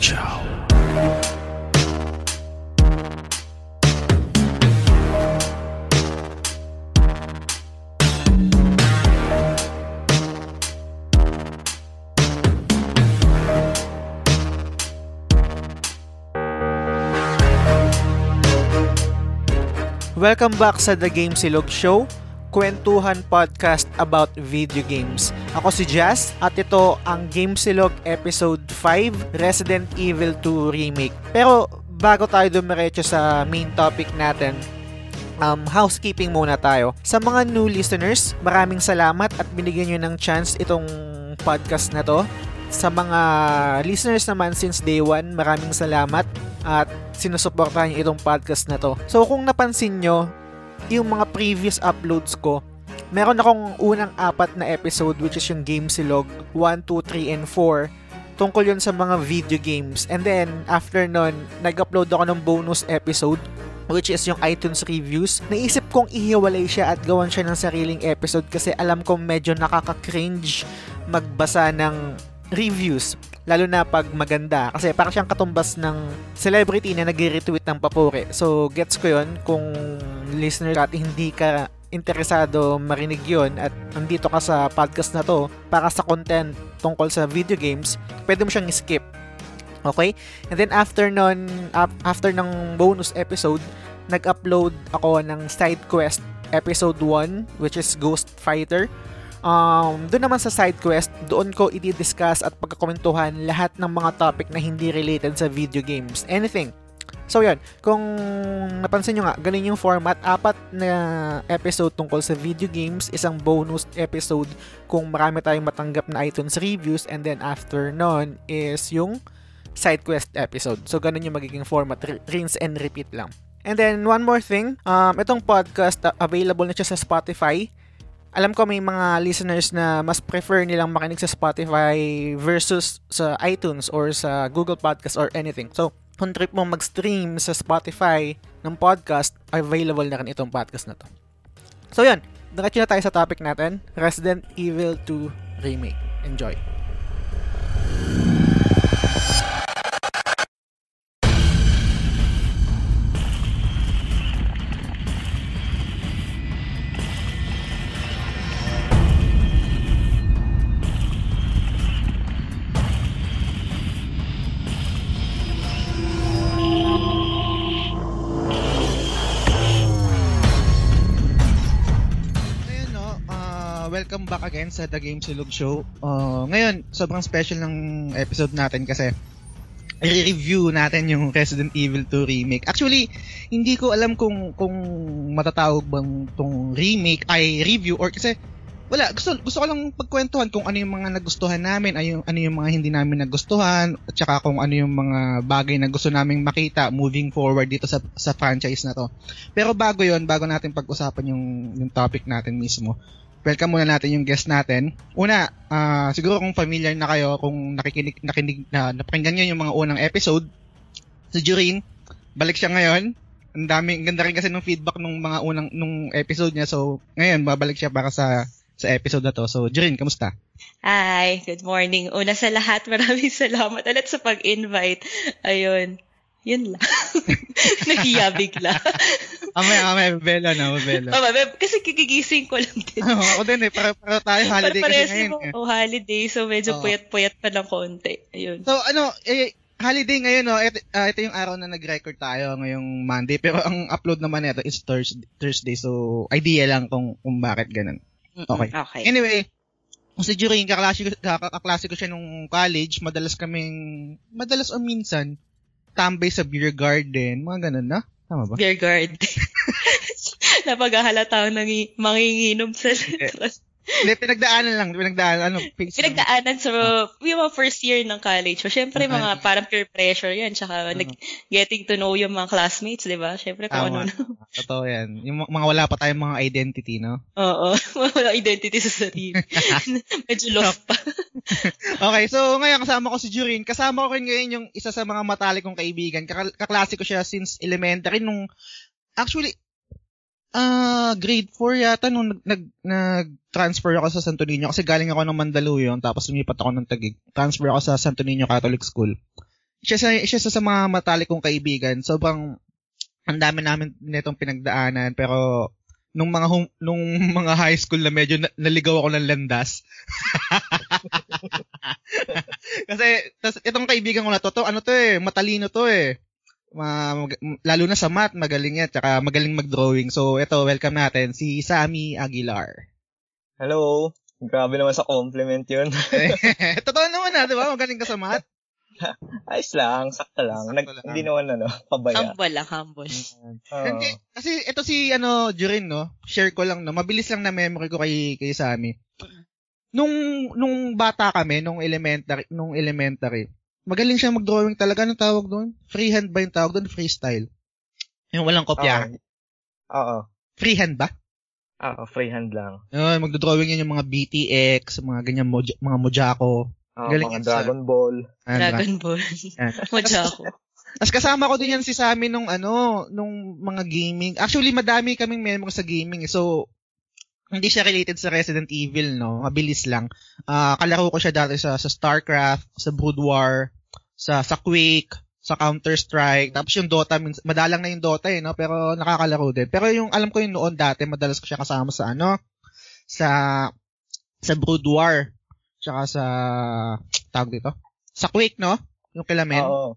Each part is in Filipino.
Show. Welcome back sa The Game Silog Show, kwentuhan podcast about video games. Ako si Jazz at ito ang Game Silog Episode 5, Resident Evil 2 Remake. Pero bago tayo dumiretso sa main topic natin, um, housekeeping muna tayo. Sa mga new listeners, maraming salamat at binigyan nyo ng chance itong podcast na to. Sa mga listeners naman since day one, maraming salamat at sinusuportahan itong podcast na to. So kung napansin nyo, yung mga previous uploads ko, meron akong unang apat na episode which is yung Game Silog 1, 2, 3, and 4 tungkol yun sa mga video games. And then, after nun, nag-upload ako ng bonus episode which is yung iTunes reviews. Naisip kong ihiwalay siya at gawan siya ng sariling episode kasi alam kong medyo nakaka-cringe magbasa ng reviews lalo na pag maganda. Kasi parang siyang katumbas ng celebrity na nagre-retweet ng papuri. So gets ko yon kung listener at hindi ka interesado marinig yon at nandito ka sa podcast na to para sa content tungkol sa video games pwede mo siyang skip. Okay? And then after nun after ng bonus episode nag-upload ako ng side quest episode 1 which is Ghost Fighter Um, doon naman sa side quest, doon ko i-discuss at pagkakomentuhan lahat ng mga topic na hindi related sa video games. Anything. So yun, kung napansin nyo nga, ganun yung format, apat na episode tungkol sa video games, isang bonus episode kung marami tayong matanggap na iTunes reviews, and then after nun is yung side quest episode. So ganun yung magiging format, rinse and repeat lang. And then one more thing, um, itong podcast uh, available na siya sa Spotify alam ko may mga listeners na mas prefer nilang makinig sa Spotify versus sa iTunes or sa Google Podcast or anything. So, kung trip mo mag-stream sa Spotify ng podcast, available na rin itong podcast na to. So, yun. Diretso na tayo sa topic natin. Resident Evil 2 Remake. Enjoy. Back again sa The Game Silog Show. Uh, ngayon, sobrang special ng episode natin kasi i-review natin yung Resident Evil 2 remake. Actually, hindi ko alam kung kung matatawag bang tong remake ay review or kasi wala, gusto, gusto ko lang pagkwentuhan kung ano yung mga nagustuhan namin, ano yung, ano yung mga hindi namin nagustuhan, at saka kung ano yung mga bagay na gusto naming makita moving forward dito sa, sa franchise na to. Pero bago yon bago natin pag-usapan yung, yung topic natin mismo, welcome muna natin yung guest natin. Una, uh, siguro kung familiar na kayo, kung nakikinig, nakinig, na, napakinggan nyo yung mga unang episode, si Jureen, balik siya ngayon. Ang dami, ang ganda rin kasi ng feedback nung mga unang nung episode niya. So, ngayon babalik siya para sa sa episode na to. So, Jureen, kamusta? Hi, good morning. Una sa lahat, maraming salamat ulit sa pag-invite. Ayun. Yun lang. Nahiya bigla. Amay, amay, belo na, belo. Oh, kasi kikigising ko lang din. Oo, ako din eh, para, para tayo holiday para kasi ngayon. Eh. Oh, holiday, so medyo oh. puyat-puyat pa ng konti. Ayun. So, ano, eh, holiday ngayon, no? Ito, uh, ito yung araw na nag-record tayo ngayong Monday, pero ang upload naman nito is Thursday, Thursday so idea lang kung, kung bakit ganun. Okay. okay. Anyway, kung si Juring, kaklase, kaklase ko siya nung college, madalas kaming, madalas o minsan, tambay sa beer garden, mga ganun na. Tama ba? Beer garden. Napaghahalata ng manginginom sa letras. Hindi, pinagdaanan lang. Pinagdaanan, ano, pinagdaanan sa so, yung mga first year ng college. So, syempre, uh mga parang peer pressure yan. Tsaka, uh-huh. nag, getting to know yung mga classmates, di ba? Syempre, kung Tama. ano. Totoo yan. Yung mga wala pa tayong mga identity, no? Oo. wala identity sa sarili. Medyo lost pa. okay, so ngayon kasama ko si Jurin. Kasama ko rin ngayon yung isa sa mga matalik kong kaibigan. Kaklase ko siya since elementary nung Actually, Ah, uh, grade 4 yata nung nag, nag, nag-transfer ako sa Santo Niño kasi galing ako ng Mandaluyong tapos lumipat ako ng Taguig. Transfer ako sa Santo Niño Catholic School. siya sa, siya sa, sa mga matalik kong kaibigan. Sobrang, ang dami namin nitong pinagdaanan, pero nung mga hum, nung mga high school na medyo na, naligaw ako ng landas. Kasi tas, itong kaibigan ko na to, to ano to eh, matalino to eh. Ma, mag, lalo na sa math, magaling yan, tsaka magaling mag-drawing. So, ito, welcome natin, si Sammy Aguilar. Hello. Grabe naman sa compliment yun. Totoo naman na, di ba? Magaling ka sa math. Ayos lang, sakto lang. Nag, lang. Hindi naman ano, pabaya. Humble lang, humble. Uh, Hindi, kasi ito si ano, Jurin, no? Share ko lang, no? Mabilis lang na memory ko kay, kay Sammy. Nung, nung bata kami, nung elementary, nung elementary, magaling siya mag-drawing talaga. Anong tawag doon? Freehand ba yung tawag doon? Freestyle. Yung walang kopya. Oo. Uh, Freehand ba? Oo, freehand lang. Yun, magdo-drawing yun yung mga BTX, mga ganyan, moja, mga Mojako. Oh, Galing mga Dragon sa... Ball. Ah, Dragon Ball. Mojako. Tapos kasama ko din yan si Sammy nung ano, nung mga gaming. Actually, madami kaming memory sa gaming. Eh. So, hindi siya related sa Resident Evil, no? Mabilis lang. Uh, kalaro ko siya dati sa, sa StarCraft, sa Brood War, sa, sa Quake, sa Counter-Strike. Tapos yung Dota, madalang na yung Dota eh, no? Pero nakakalaro din. Pero yung, alam ko yung noon dati, madalas ko siya kasama sa ano, sa, sa Brood War. Tsaka sa, tawag dito? Sa Quake, no? Yung kilamen. Oo.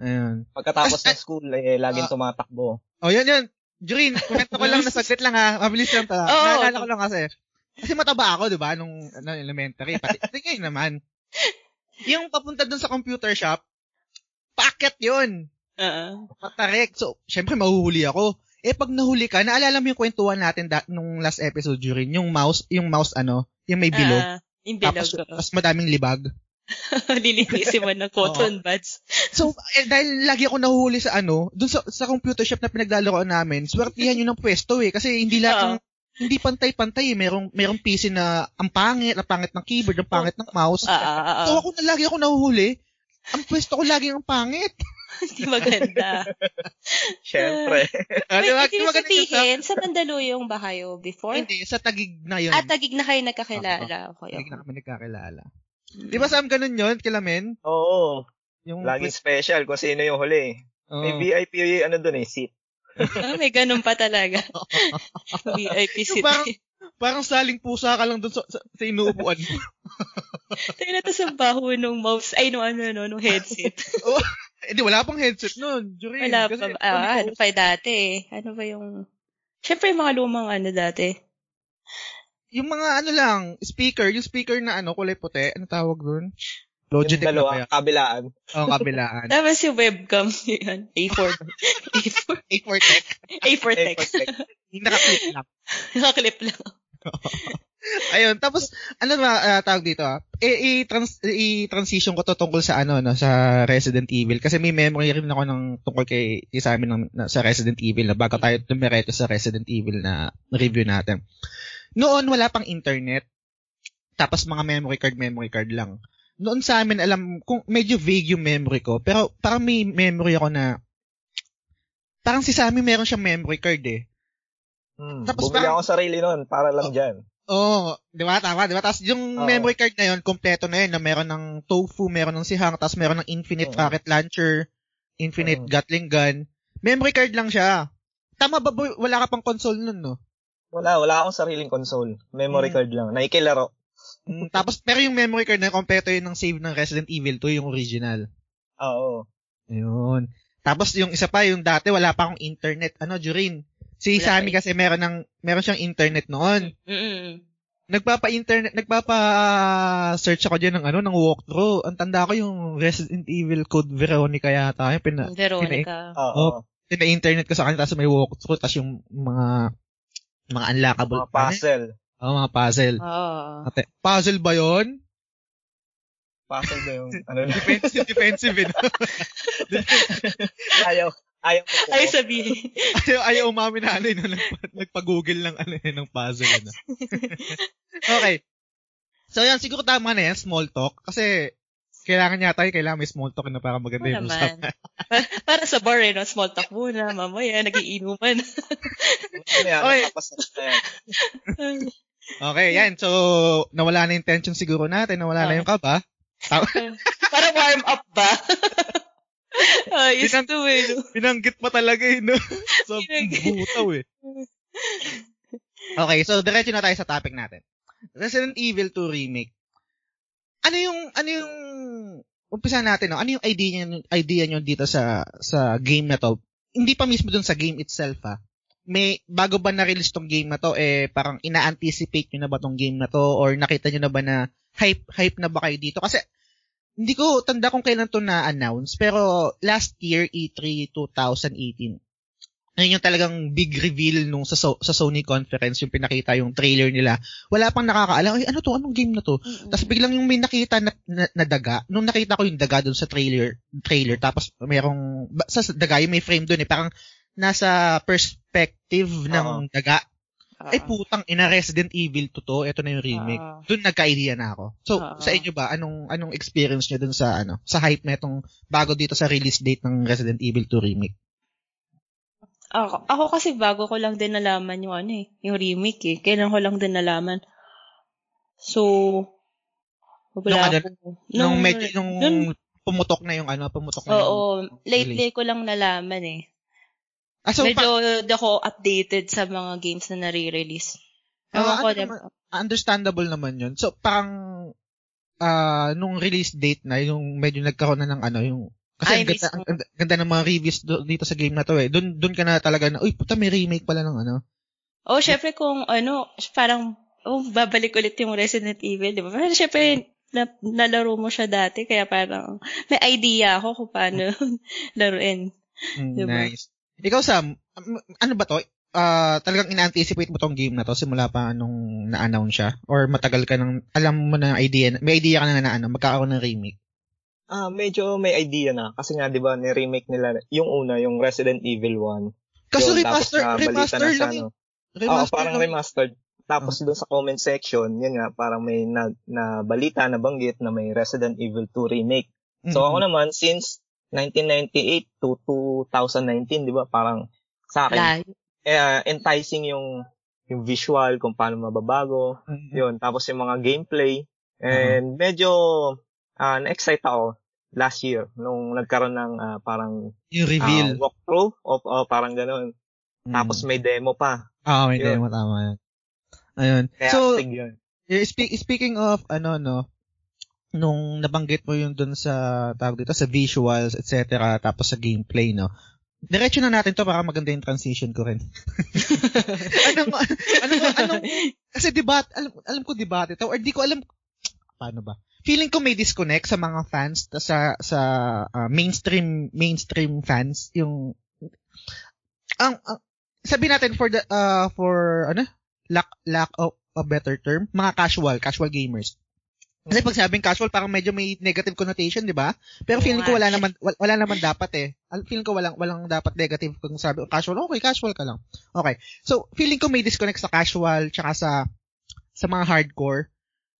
Ayun. Pagkatapos ng school, eh, laging uh, tumatakbo. Oh, yan, yan. Jurin, komento ko lang na saglit lang ha. Mabilis lang ta. Oh, Naalala ko lang kasi. Kasi mataba ako, di ba, nung ano, elementary. Pati, ngayon naman. Yung papunta dun sa computer shop, Paakyat yun. Oo. Patarek. So, syempre mahuhuli ako. Eh, pag nahuli ka, naalala mo yung kwentuhan natin da- nung last episode, Jurin, yung mouse, yung mouse ano, yung may bilog. Uh, yung bilog. Tapos, tapos madaming libag. Lilinisin mo ng cotton buds. So, eh, dahil lagi ako nahuhuli sa ano, dun sa, sa computer shop na pinaglalaro namin, swertihan yun ng pwesto eh. Kasi hindi lahat ng, hindi pantay-pantay eh. Merong, merong PC na ang pangit, ang pangit ng keyboard, ang pangit ng mouse. Uh, uh, uh, so, ako na lagi ako nahuhuli ang pwesto ko lagi ang pangit. Hindi maganda. Siyempre. uh, Wait, ibig diba sabihin, sa Mandaluyong ba kayo before? Hindi, sa Tagig na yun. Ah, Tagig na kayo nagkakilala. Okay, Tagig na kami nagkakilala. Hmm. Di ba Sam, ganun yun, Kilamen? Oo. Yung Laging special kung sino yung huli. Oh. May VIP, ano dun eh, seat. Ah, may ganun pa talaga. VIP seat. Parang, parang saling pusa ka lang dun sa, sa, sa inuupuan mo. Tayo na to sa baho nung mouse, ay, no, ano, no, nung headset. oh, hindi, wala pang headset nun. Jurin. Wala pa, ah, ano pa dati eh. Ano ba yung, syempre yung mga lumang ano dati. Yung mga ano lang, speaker, yung speaker na ano, kulay puti, ano tawag dun? Logitech yung dalawa, kabilaan. Oo, oh, kabilaan. Tapos yung webcam, yun, A4. A4. A4 tech. A4 tech. A4 tech. Naka-clip lang. Naka-clip lang. Ayun, tapos ano ba uh, tawag dito ah? E, i-trans i-transition ko to tungkol sa ano no sa Resident Evil kasi may memory rin ako ng tungkol kay, kay sa amin ng, na, sa Resident Evil na bago tayo tumireto sa Resident Evil na review natin. Noon wala pang internet. Tapos mga memory card memory card lang. Noon sa amin alam kung medyo vague yung memory ko pero parang may memory ako na parang si Sammy meron siyang memory card eh. Hmm, Tapos bumili parang, ako sarili noon para lang oh, dyan. Oo, oh, di ba? Tama, di ba? Tapos yung oh. memory card na yun, kompleto na yun, na meron ng tofu, meron ng sihang, tapos meron ng infinite oh. rocket launcher, infinite oh. gatling gun. Memory card lang siya. Tama ba, boy? Wala ka pang console nun, no? Wala, wala akong sariling console. Memory hmm. card lang. Naikilaro. Mm, tapos, pero yung memory card na kompleto yun ng save ng Resident Evil 2, yung original. Oo. Ayun. Tapos yung isa pa, yung dati wala pa akong internet. Ano, Jurin? Si Wala Sammy kasi meron ng meron siyang internet noon. Mm-mm. Nagpapa-internet, nagpapa-search ako diyan ng ano, ng walkthrough. Ang tanda ko yung Resident Evil Code Veronica yata. Yung pina, Veronica. Pina, Oo. Oh, pina-internet ko sa kanya tapos may walkthrough tapos yung mga mga unlockable. Mga puzzle. Oo, oh, mga puzzle. Oo. Ate, puzzle ba 'yon? Puzzle ba yung ano defensive defensive eh. ayaw Ayaw mo po. Ayaw sabihin. ayaw, ayaw umamin na ano, no, nagpa, nagpa-google lang ano, eh, ng puzzle. Ano. okay. So yan, siguro tama na yan, small talk. Kasi kailangan yata yung kailangan may small talk na para maganda yung usapan. para, para sa bar eh, no? small talk muna, mamaya, nagiinuman. okay. Okay, yan. So, nawala na yung tension siguro natin, nawala uh, na yung kaba. Para warm up ba? Ayos Binang, to eh. No? Binanggit pa talaga eh, no? so, butaw eh. Okay, so diretso na tayo sa topic natin. Resident Evil 2 Remake. Ano yung, ano yung, umpisa natin, no? ano yung idea idea niyo dito sa, sa game na to? Hindi pa mismo dun sa game itself, ha? May, bago ba na-release tong game na to, eh, parang ina-anticipate niyo na ba tong game na to? Or nakita niyo na ba na hype, hype na ba kayo dito? Kasi, hindi ko tanda kung kailan to na-announce, pero last year, E3 2018, ayun yung talagang big reveal nung sa, so, sa Sony conference, yung pinakita yung trailer nila. Wala pang nakakaalam, ay ano to, anong game na to? Mm-hmm. Tapos biglang yung may nakita na, na, na daga, nung nakita ko yung daga doon sa trailer, trailer, tapos mayroong, sa daga, yung may frame doon eh, parang nasa perspective ng uh-huh. daga. Uh-huh. Ay putang ina Resident Evil to to, ito na yung remake. Uh-huh. Doon nagka-idea na ako. So, uh-huh. sa inyo ba anong anong experience niyo dun sa ano, sa hype na itong bago dito sa release date ng Resident Evil 2 remake? Ako, ako kasi bago ko lang din nalaman yung ano eh, yung remake eh. Kailan ko lang din nalaman. So, wala nung, ano, nung, nung medyo, nung, nung pumutok na yung ano, pumutok na Oo, yung, lately ko lang nalaman eh. Ah, so, Medyo pa- ako updated sa mga games na nare-release. Uh, ko, ano naman, understandable naman yun. So, parang, uh, nung release date na, yung medyo nagkaroon na ng ano, yung, kasi Ay, ang, ganda, ang, ang, ganda ng mga reviews do, dito sa game na to eh. Doon doon ka na talaga na, uy, puta, may remake pala ng ano. Oh, syempre kung ano, parang, oh, babalik ulit yung Resident Evil, di ba? Pero syempre, na, nalaro mo siya dati, kaya parang, may idea ako kung paano laruin. Mm, diba? Nice. Ikaw, Sam, ano ba to? Uh, talagang ina-anticipate mo tong game na to simula pa nung na-announce siya? Or matagal ka nang, alam mo na idea, may idea ka na na ano, magkakaroon ng remake? Ah, uh, medyo may idea na. Kasi nga, di ba, ni-remake nila, yung una, yung Resident Evil 1. Kaso yun, remaster, tapos, remaster lang ano, Remaster Oo, parang lang. remastered. Tapos uh-huh. doon sa comment section, yun nga, parang may na, na balita, na banggit na may Resident Evil 2 remake. So mm-hmm. ako naman, since 1998 to 2019, di ba? Parang sa akin, uh, enticing yung yung visual, kung paano mababago. Mm-hmm. Yun. Tapos yung mga gameplay. And uh-huh. medyo uh, na-excite ako last year nung nagkaroon ng uh, parang yung reveal uh, walkthrough o uh, parang ganoon. Mm. Tapos may demo pa. Ah, oh, may yun. demo tama yan. Ayun. Kaya so, yun. Speak, speaking of ano no, nung nabanggit mo yung dun sa tawag dito sa visuals etc tapos sa gameplay no? Diretso na natin to para maganda yung transition ko rin. Anong anong anong kasi debate alam alam ko debate to or di ko alam paano ba? Feeling ko may disconnect sa mga fans sa sa uh, mainstream mainstream fans yung ang, ang sabi natin for the uh, for ano? Lack lack of a better term mga casual casual gamers kasi pag sabing casual, parang medyo may negative connotation, di ba? Pero feeling ko wala naman wala naman dapat eh. Feeling ko walang walang dapat negative kung sabi casual. Okay, casual ka lang. Okay. So, feeling ko may disconnect sa casual tsaka sa sa mga hardcore.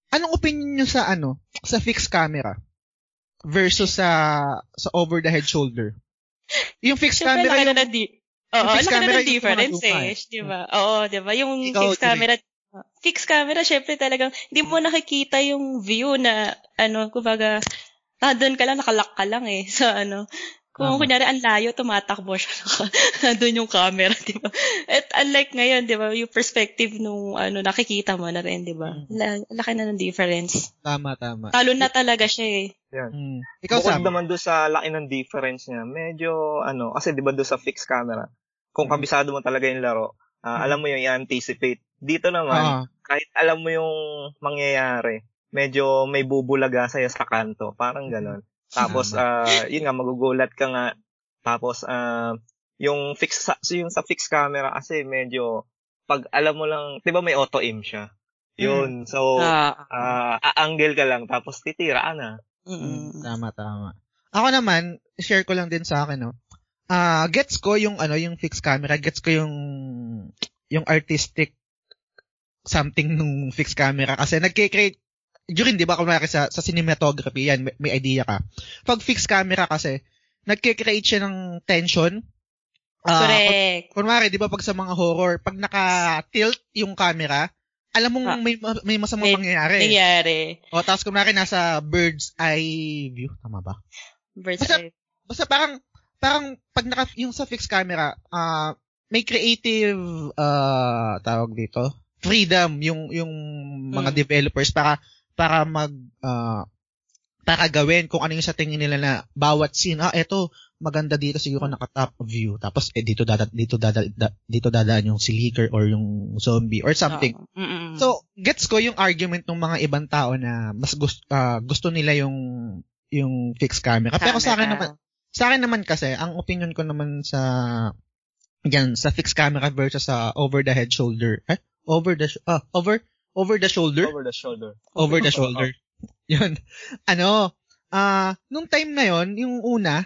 Anong opinion niyo sa ano? Sa fixed camera versus sa sa over the head shoulder? Yung fixed Siyempre, camera yung, na di- Oo, yung fixed camera na difference eh, di ba? Oo, di ba? Yung Ikaw, fixed camera, Fixed camera, syempre talagang, hindi mo nakikita yung view na, ano, kumbaga, ah, doon ka lang, nakalock ka lang eh, sa ano. Kung uh-huh. kunyari ang layo, tumatakbo siya. doon yung camera, di ba? At unlike ngayon, di ba, yung perspective nung, ano, nakikita mo na rin, di ba? Mm. Laki na ng difference. Tama, tama. Talo na talaga siya eh. Yan. Hmm. Ikaw, Bukod Sam. naman doon sa laki ng difference niya, medyo, ano, kasi di ba doon sa fixed camera, kung hmm. kabisado mo talaga yung laro, uh, hmm. alam mo yung i-anticipate dito naman, uh-huh. kahit alam mo yung mangyayari, medyo may bubulaga sa'yo sa kanto. Parang ganon. Tapos, uh, yun nga, magugulat ka nga. Tapos, uh, yung fix yung sa fixed camera kasi medyo pag alam mo lang, 'di ba may auto aim siya. Yun. Mm. So, uh, uh, a-angle ka lang tapos titira na. Mm. Tama tama. Ako naman, share ko lang din sa akin, no. Ah, uh, gets ko yung ano, yung fixed camera, gets ko yung yung artistic something nung fixed camera kasi nagke-create during 'di ba kunwari sa sa cinematography yan may, may idea ka. Pag fixed camera kasi nagke-create siya ng tension. Uh, Correct. Kun, kunwari 'di ba pag sa mga horror, pag naka-tilt yung camera, alam mong ah, may may masamang mangyayari. Nangyayari. O tapos kunwari nasa bird's eye view, tama ba? Bird's basta, eye. Basta parang parang pag naka yung sa fixed camera, uh, may creative uh, tawag dito, freedom yung yung mga mm. developers para para mag uh, para gawin kung ano yung sa tingin nila na bawat scene, ah, eto, maganda dito siguro naka top view. Tapos, eh, dito dada, dito dada, da, dito dadaan yung si leaker or yung zombie or something. Uh, so, gets ko yung argument ng mga ibang tao na mas gusto, uh, gusto nila yung yung fixed camera. camera. Pero sa akin naman, sa akin naman kasi, ang opinion ko naman sa yan, sa fixed camera versus sa over the head shoulder. Eh? Over the, uh, over, over the shoulder? Over the shoulder. Over the shoulder. yun. Ano, ah, uh, nung time na yon yung una,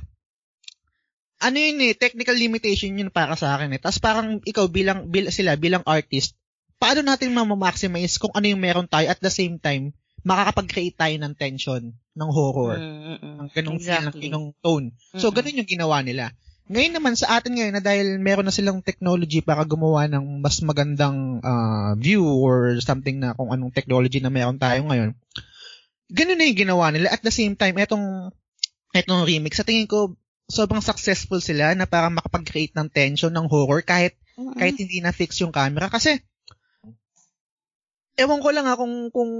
ano yun eh, technical limitation yun para sa akin eh. Tapos parang ikaw bilang, bil, sila bilang artist, paano natin ma-maximize kung ano yung meron tayo at the same time, makakapag-create tayo ng tension, ng horror, mm-hmm. ng ganong exactly. feel, ng tone. So, mm-hmm. ganun yung ginawa nila. Ngayon naman sa atin ngayon na dahil meron na silang technology para gumawa ng mas magandang uh, view or something na kung anong technology na meron tayo ngayon, ganun na yung ginawa nila. At the same time, etong, etong remix, sa tingin ko, sobrang successful sila na para makapag-create ng tension, ng horror, kahit, mm-hmm. kahit hindi na-fix yung camera. Kasi, ewan ko lang ha, kung, kung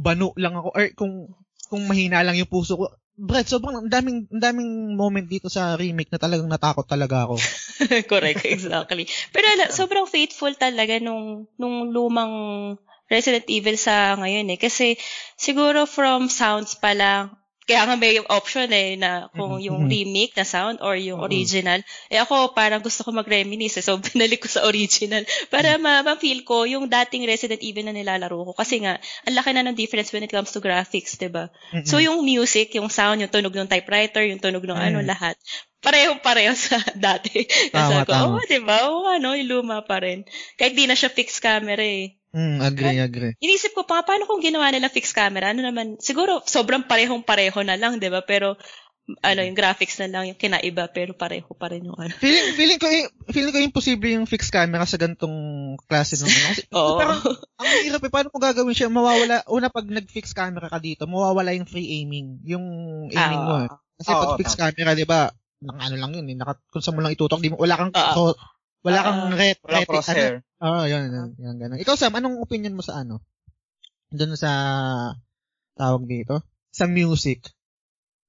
bano lang ako, or kung, kung mahina lang yung puso ko. Brad, sobrang daming, daming moment dito sa remake na talagang natakot talaga ako. Correct, exactly. Pero ala, sobrang faithful talaga nung, nung lumang Resident Evil sa ngayon eh. Kasi siguro from sounds pa lang, kaya nga may option eh na kung mm-hmm. yung mm-hmm. remake na sound or yung mm-hmm. original. Eh ako parang gusto ko mag-reminisce eh, so binalik ko sa original para ma-feel ko yung dating Resident Evil na nilalaro ko. Kasi nga, ang laki na ng difference when it comes to graphics, ba diba? So yung music, yung sound, yung tunog ng typewriter, yung tunog ng ano, lahat, parehong-pareho sa dati. Kasi ko, oh, di ba? Oo, ano, yung luma pa rin. Kahit di na siya fixed camera eh. Mm, agree, At, agree. Inisip ko pa, paano kung ginawa nila fixed camera? Ano naman, siguro sobrang parehong-pareho na lang, di ba? Pero, ano, yung graphics na lang yung kinaiba, pero pareho pa rin yung ano. Feeling, feeling ko, feeling ko imposible yung fixed camera sa gantong klase ng ano. Kasi, Oo. Parang, ang hirap eh, paano mo gagawin siya? Mawawala, una pag nag-fixed camera ka dito, mawawala yung free aiming, yung aiming ah, mo eh. Kasi oh, pag fixed camera, di ba, nang ano lang yun, eh, naka, kung saan mo lang itutok, di mo, wala kang, uh, wala kang uh, ret, wala crosshair. Ano, Oo, oh, yun, yun, yun, ganun. Ikaw, Sam, anong opinion mo sa ano? Doon sa, tawag dito? Sa music.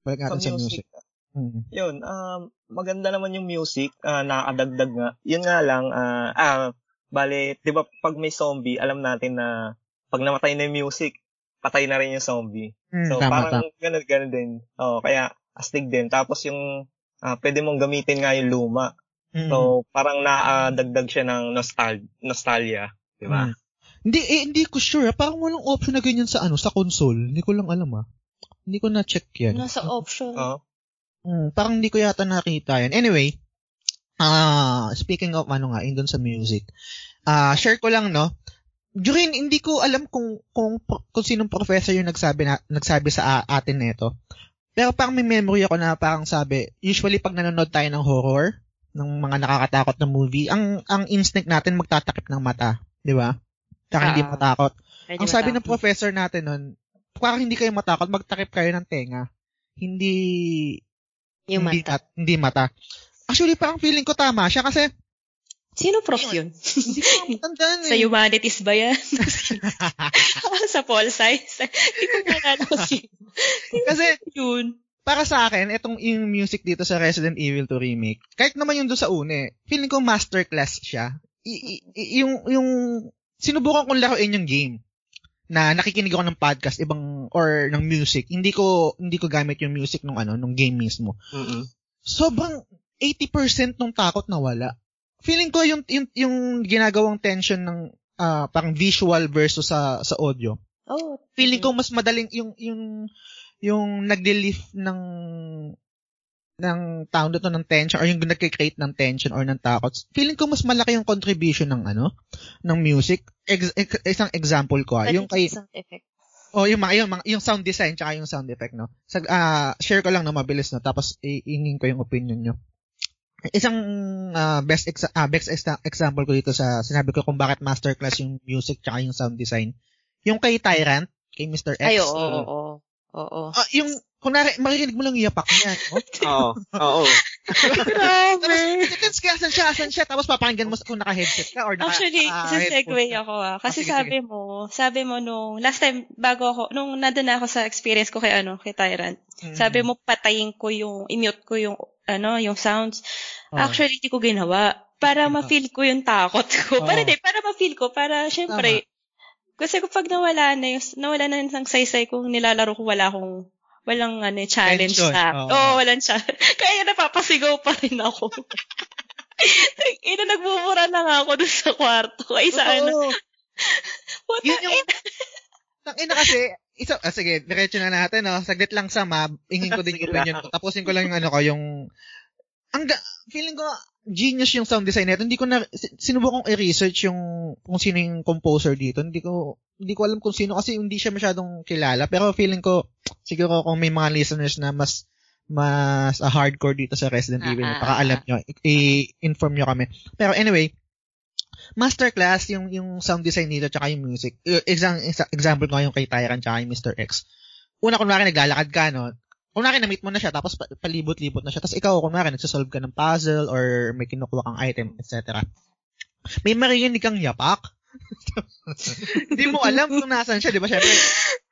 Balik natin sa, sa music. music. Hmm. Yun, um, maganda naman yung music, uh, nakakadagdag nga. Yun nga lang, uh, ah, bale, di ba pag may zombie, alam natin na pag namatay na yung music, patay na rin yung zombie. Hmm, so, tama, parang tama. ganun, ganun din. Oh, kaya, astig din. Tapos yung, uh, pwede mong gamitin nga yung luma. Mm. So, parang naadagdag siya ng nostal- nostalgia, di ba? Mm. Hindi, eh, hindi ko sure. Parang walang option na ganyan sa ano, sa console. Hindi ko lang alam ah. Hindi ko na-check yan. Nasa option. Oo. Uh, mm, parang hindi ko yata nakita yan. Anyway, ah uh, speaking of ano nga, yun doon sa music. Ah uh, share ko lang no. During hindi ko alam kung kung kung sinong professor yung nagsabi na nagsabi sa atin nito. Pero parang may memory ako na parang sabi, usually pag nanonood tayo ng horror, ng mga nakakatakot na movie, ang ang instinct natin magtatakip ng mata, 'di ba? Kaya uh, hindi matakot. Ang sabi matakot. ng professor natin noon, parang hindi kayo matakot, magtakip kayo ng tenga. Hindi yung hindi, mata. At, hindi mata. Actually, parang feeling ko tama siya kasi Sino prof yun? Hindi ko eh. Sa humanities ba yan? sa pol science? Hindi ko malala si Kasi, yun para sa akin, itong yung music dito sa Resident Evil 2 remake, kahit naman yung doon sa une, feeling ko masterclass siya. I, i, yung, yung, sinubukan kong laruin yung game na nakikinig ako ng podcast ibang or ng music. Hindi ko hindi ko gamit yung music nung ano nung game mismo. Mm sobrang 80% ng takot na wala. Feeling ko yung yung, yung ginagawang tension ng uh, parang visual versus sa sa audio. Oh feeling ko mas madaling yung yung yung nag-relief ng ng tao dito ng tension or yung nagke-create ng tension or ng takot. Feeling ko mas malaki yung contribution ng ano, ng music. Ex- ex- isang example ko, ah, yung kay sound effect. Oh, yung mga yung, mga, yung sound design tsaka yung sound effect, no. Sa uh, share ko lang na mabilis no, tapos iingin ko yung opinion nyo. isang uh, best exa- uh, best exa- example ko dito sa sinabi ko kung bakit masterclass yung music tsaka yung sound design. Yung kay Tyrant, kay Mr. X. Ay, oo, oo, oo. Oo. Uh, yung kunwari, maririnig mo lang yapak niya. Oo. Oo. Grabe. Depends ka, asan siya, asan siya. Tapos papakinggan mo kung naka-headset ka or naka Actually, uh, sa segue ako ah. Kasi ah, sige, sabi sige. mo, sabi mo nung last time, bago ako, nung nandun na ako sa experience ko kay ano, kay Tyrant, mm-hmm. sabi mo patayin ko yung, i-mute ko yung, ano, yung sounds. Oh. Actually, hindi ko ginawa. Para ma-feel ko yung takot ko. Oh. Para di, para ma-feel ko, para syempre, Tama. Kasi kapag nawala na yung, nawala na yung saysay kung nilalaro ko, wala akong walang ano, challenge Tension. sa. Oo, oh. oh, walang challenge. Kaya napapasigaw pa rin ako. Ina, nagmumura na nga ako dun sa kwarto. Ay, sa ano. Puta, Yun yung, Tang ina kasi, isa, ah, sige, diretso na natin, no? Saglit lang sa map, ingin ko din yung opinion ko. Tapusin ko lang yung ano ko, yung, ang, feeling ko, genius yung sound design nito. Hindi ko na, sinubukong i-research yung, kung sino yung composer dito. Hindi ko, hindi ko alam kung sino kasi hindi siya masyadong kilala. Pero feeling ko, siguro kung may mga listeners na mas, mas uh, hardcore dito sa Resident Evil, uh-huh. baka alam nyo, i-inform nyo kami. Pero anyway, masterclass yung yung sound design nito tsaka yung music. Exam, example ko yung kay Tyrant tsaka yung Mr. X. Una kunwari naglalakad ka no, kunwari na-meet mo na siya tapos palibot-libot na siya tapos ikaw kunwari nagsosolve ka ng puzzle or may kinukuha kang item, etc. May maririnig kang yapak. Hindi mo alam kung nasan siya, di ba? Syempre,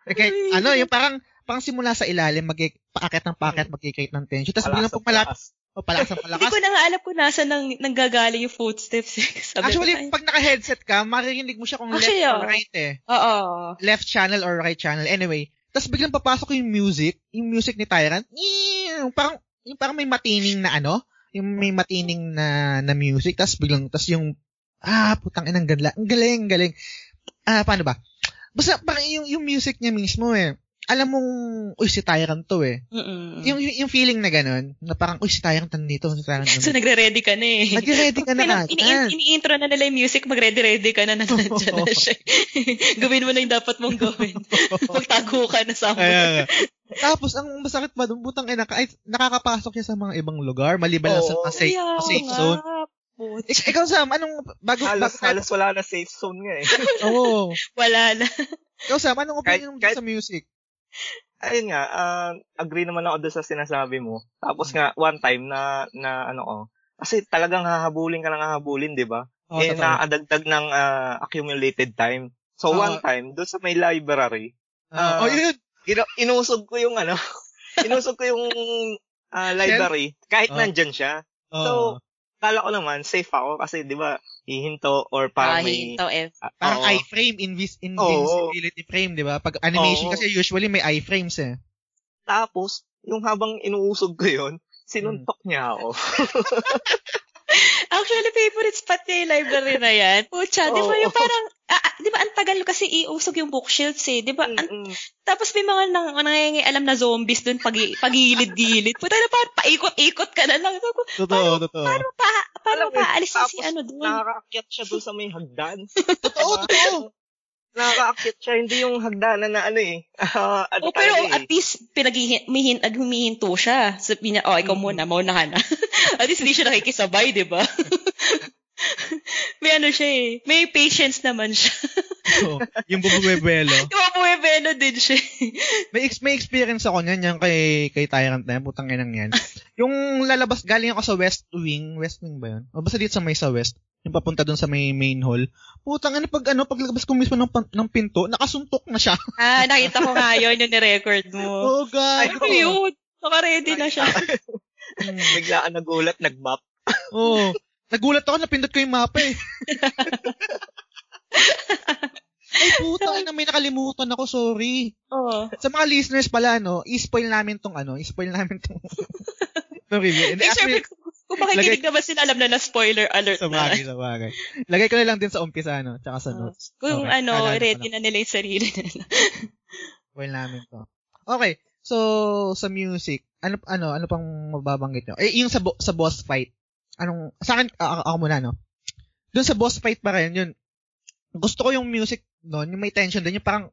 okay, ano, yung parang, pang simula sa ilalim, mag paakit ng paakit, mag-create ng tension. Tapos biglang pag malapit, o palakas ng palakas. Hindi ko na nga alam kung nasa nang nanggagaling yung footsteps. Sabi Actually, ko, pag naka-headset ka, maririnig mo siya kung Actually, left or right eh. Oo. Left channel or right channel. Anyway, tapos biglang papasok yung music, yung music ni Tyrant, yung parang, yung parang may matining na ano, yung may matining na, na music, tapos biglang, tapos yung Ah, putang inang ganda. Ang galing, galing. Ah, paano ba? Basta parang yung, yung music niya mismo eh. Alam mong, uy, si Tyrant to eh. Mm-mm. Yung, yung feeling na ganun, na parang, uy, si Tyrant nandito, si Tyrant nandito. so, nagre-ready ka na eh. Nagre-ready ka na. Ini- ini-intro na nila yung music, magre-ready ka na na nandiyan na siya. gawin mo na yung dapat mong gawin. Magtago ka na sa Ayan. Tapos, ang masakit pa doon, butang ina, kahit nakakapasok siya sa mga ibang lugar, maliban lang sa safe, safe zone. Ik- ikaw, Sam, anong, bago, halos, bago, halos wala na safe zone nga eh. Oo. wala na. Ikaw, Sam, anong opinion mo sa music? Ayun nga, uh, agree naman ako doon sa sinasabi mo. Tapos nga, one time na, na ano ko, kasi talagang hahabulin ka lang hahabulin, di ba? Oh, eh, nakadagdag ng uh, accumulated time. So, oh, one time, doon sa may library, uh, oh, yun! Inu- inusog ko yung ano, inusog ko yung uh, library, kahit oh. nandyan siya. Oh. So, kala ko naman, safe ako kasi, di ba, hihinto or parang ah, may... Hinto, eh. Uh, parang uh, iframe, invis invincibility oh, frame, di ba? Pag animation oh, kasi usually may iframes eh. Tapos, yung habang inuusog ko yon sinuntok hmm. niya ako. Actually, favorite spot niya yung library na yan. Pucha, oh, di ba yung parang, ah, ah, di ba ang tagal kasi iusog yung bookshelves eh. Di ba? An- tapos may mga nang, alam na zombies dun pag, pagilid-gilid. Puta na parang paikot-ikot ka na lang. Totoo, paano, totoo. Paano pa, paano pa alis si ano dun? Nakakaakyat siya dun sa may hagdan. totoo, totoo nakakaakyat siya, hindi yung hagdanan na ano eh. Uh, oh, pero eh. at least pinaghihin, mihin, humihinto siya. Sabi niya, oh, ikaw mm-hmm. muna, mauna ka na. at least hindi siya nakikisabay, di ba? may ano siya eh. May patience naman siya. oh, yung bumubuebelo. yung bumubuebelo din siya. may, ex- may experience ako niyan, yung kay, kay Tyrant na yan, putang inang yan. yung lalabas, galing ako sa West Wing, West Wing ba yun? O basta dito sa may sa West yung papunta doon sa may main hall. Putang ano pag ano paglabas ko mismo ng, ng pinto, nakasuntok na siya. ah, nakita ko nga yun yung ni-record mo. Oh god. Ay, ano yun? Naka-ready na siya. bigla ka nagulat, nag-map. Oo. oh, nagulat ako, napindot ko yung mapa eh. Ay, puta, na may nakalimutan ako, sorry. Oo. Sa mga listeners pala, no, i-spoil namin tong ano, i-spoil namin tong, tong review. And actually, kung makikinig lagay, naman sila, alam na na spoiler alert sa bagay, na. Sa bagay, Lagay ko na lang din sa umpisa, no? Tsaka sa notes. Kung okay. ano, Alala ready na nila yung sarili nila. well namin to. Okay. So, sa music, ano ano ano pang mababanggit nyo? Eh, yung sa, sa boss fight. Anong, sa akin, ako, ako muna, no? Doon sa boss fight pa rin, yun, gusto ko yung music doon, yung may tension doon, yung parang,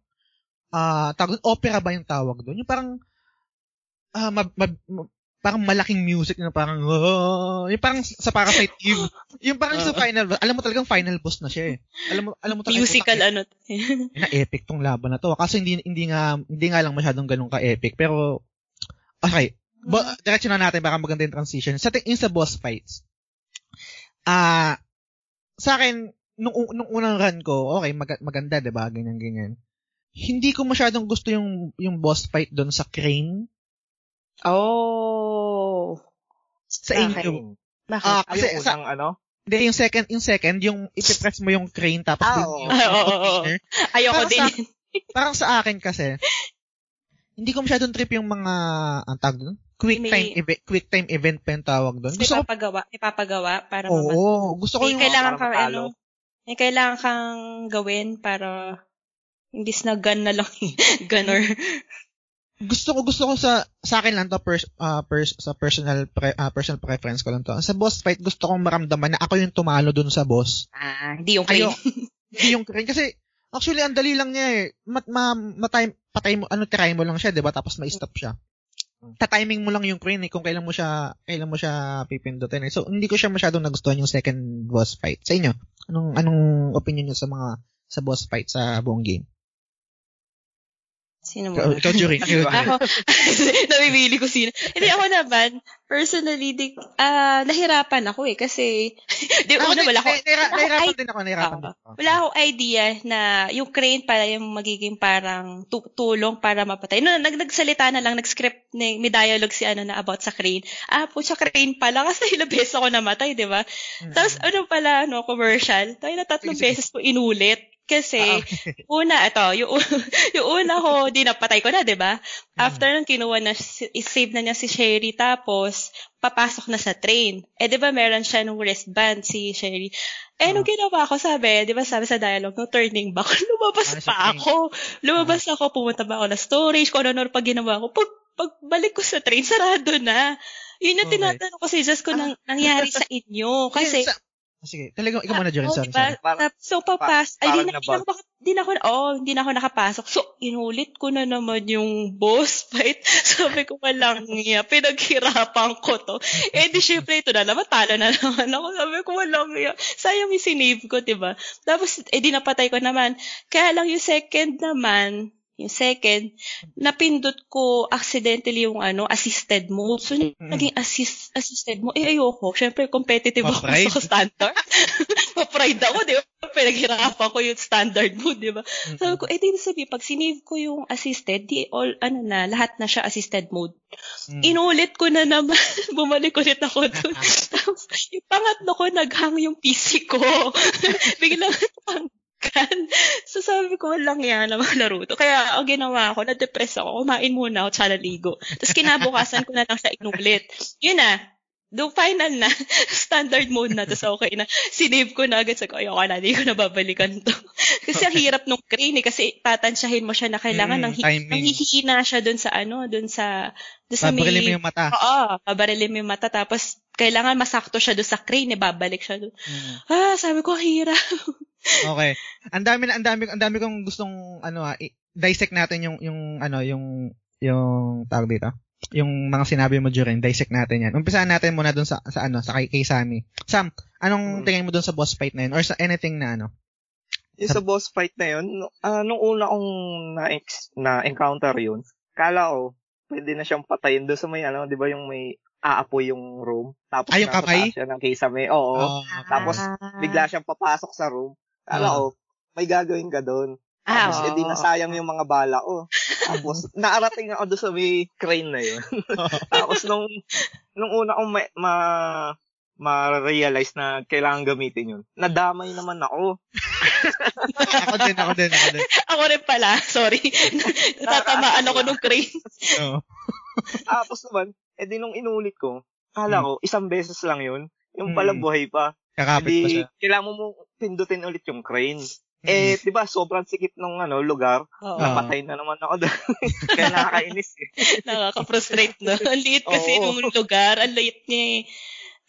ah, uh, tawag opera ba yung tawag doon? Yung parang, ah, uh, mab, mab, parang malaking music na parang, oh, yung parang sa Parasite Eve. Yung parang uh, sa final boss, alam mo talagang final boss na siya eh. Alam mo, alam mo talaga. Musical ano. na epic tong laban na to. Kasi hindi, hindi nga, hindi nga lang masyadong ganun ka-epic. Pero, okay. Bo, diretso na natin, baka maganda yung transition. Sa tingin sa boss fights, ah, uh, sa akin, nung, nung unang run ko, okay, mag, maganda, 'di ba? Ganyan ganyan. Hindi ko masyadong gusto yung yung boss fight doon sa crane Oh. Sa inyo. Bakit? Ah, kasi Ay, sa, ano? Hindi, yung second, yung second, yung ipipress mo yung crane tapos oh. yung, yung oh, oh, oh. Ayoko din. Sa, parang sa akin kasi, hindi ko masyadong trip yung mga, ang tawag doon? Quick May, time event, quick time event pa yung tawag doon. Gusto ipapagawa, ko, ipapagawa para Oo, oh, gusto ko yung kailangan kang ano, may kailangan kang gawin para imbis na gun na lang, gunner gusto ko gusto ko sa sa akin lang to pers, uh, pers, sa personal pre, uh, personal preference ko lang to. Sa boss fight gusto kong maramdaman na ako yung tumalo dun sa boss. Ah, hindi yung crane. hindi yung crane kasi actually ang dali lang niya eh. Mat, ma, matay, patay mo ano try mo lang siya, 'di ba? Tapos ma-stop siya. Ta-timing mo lang yung crane eh kung kailan mo siya kailan mo siya pipindutin eh. So hindi ko siya masyadong nagustuhan yung second boss fight. Sa inyo, anong anong opinion niyo sa mga sa boss fight sa buong game? Sino mo? Ikaw, jury. ako, namimili ko sino. Hindi, ako naman, personally, di, uh, nahirapan ako eh, kasi, di, ako, una, wala ako, nahirapan din ako, nahirapan din ako. Wala akong idea na yung crane para yung magiging parang tu- tulong para mapatay. No, nag nagsalita na lang, nag-script, may dialogue si ano na about sa crane. Ah, po, sa crane pala, kasi ilang beses ako namatay, di ba? Mm-hmm. Tapos, ano pala, no, commercial, tayo na tatlong beses ko inulit. Kasi, ah, okay. una, ito, yung, yung una ko, di napatay ko na, di ba? Mm. After nang kinuha na, save na niya si Sherry, tapos, papasok na sa train. Eh, di ba, meron siya nung wristband, si Sherry. Eh, nung ah. ginawa ko, sabi, di ba, sabi sa dialogue, no turning back, lumabas ano pa ako. Lumabas uh ako, pumunta ba ako na storage, kung ano pag ginawa ko. Pag, pagbalik ko sa train, sarado na. Yun yung okay. tinatanong ko si Just ko nang, nangyari sa inyo. Kasi, sa, Ah, sige, talagang ikaw muna, Jorin. Sorry, diba? sorry. Para, so, papas, pa, ay, di na, di na, ako, di na ako, oh, hindi na ako nakapasok. So, inulit ko na naman yung boss fight. Sabi ko, walang niya, pinaghirapan ko to. eh, di syempre, ito na naman, talo na naman ako. Sabi ko, walang niya. Sayang yung sinave ko, diba? Tapos, eh, di napatay ko naman. Kaya lang yung second naman, yung second, napindot ko accidentally yung ano, assisted mode. So, mm. naging assist, assisted mo. Eh, ayoko. Siyempre, competitive ako sa standard. Ma-pride ako, di ba? Pinaghirapan ko yung standard mode, di ba? Mm-hmm. Sabi ko, eh, di sabi, pag sinave ko yung assisted, di all, ano na, lahat na siya assisted mode. Mm. Inulit ko na naman. Bumalik ulit ako doon. Tapos, yung pangatlo ko, naghang yung PC ko. Biglang, kan. So sabi ko, walang yan na laro to. Kaya ang ginawa ko, na-depress ako, kumain muna ako, tsaka naligo. Tapos kinabukasan ko na lang siya inulit. Yun na, do final na, standard mode na, tapos okay na. Sinave ko na agad sa ko, ayoko na, hindi ko na babalikan to. kasi ang hirap nung crane eh, kasi tatansyahin mo siya na kailangan mm, ng, nanghihina siya dun sa ano, dun sa, dun sa Babarilin mo yung mata. Oo, babarilin mo yung mata, tapos kailangan masakto siya dun sa crane, eh, babalik siya dun. Mm. Ah, sabi ko, hirap. Okay. Ang dami na ang dami ang dami kong gustong ano ah, dissect natin yung yung ano yung yung tawag dito. Yung mga sinabi mo during dissect natin yan. Umpisahan natin muna dun sa sa ano sa kay, kay Sammy. Sam, anong hmm. tingin mo dun sa boss fight na yun or sa anything na ano? Yung sa boss fight na yun, uh, nung una kong na, na encounter yun, kala ko, pwede na siyang patayin doon sa may ano, 'di ba yung may aapoy yung room. Tapos Ay, yung kamay? siya ng kisame. Oo. Oh, Tapos bigla siyang papasok sa room. Kala ko, may gagawin ka doon. Ah, Tapos, oh. edi nasayang yung mga bala ko. Tapos, naarating ako doon sa may crane na yun. Tapos, nung, nung una kong ma, ma, ma-realize na kailangan gamitin yun, nadamay naman ako. ako din, ako din, ako din. ako rin pala, sorry. Natatamaan ako nung crane. Oo. Tapos naman, edi nung inulit ko, kala hmm. ko, isang beses lang yun. Yung pala hmm. buhay pa. Kakapit Hindi, pa siya. Kailangan mo pindutin ulit yung crane. Mm. Eh, di ba, sobrang sikip ng ano, lugar. Oo. Napatay na naman ako doon. Kaya nakakainis eh. Nakaka-frustrate no? Ang liit kasi Oo. ng lugar. Ang liit niya eh.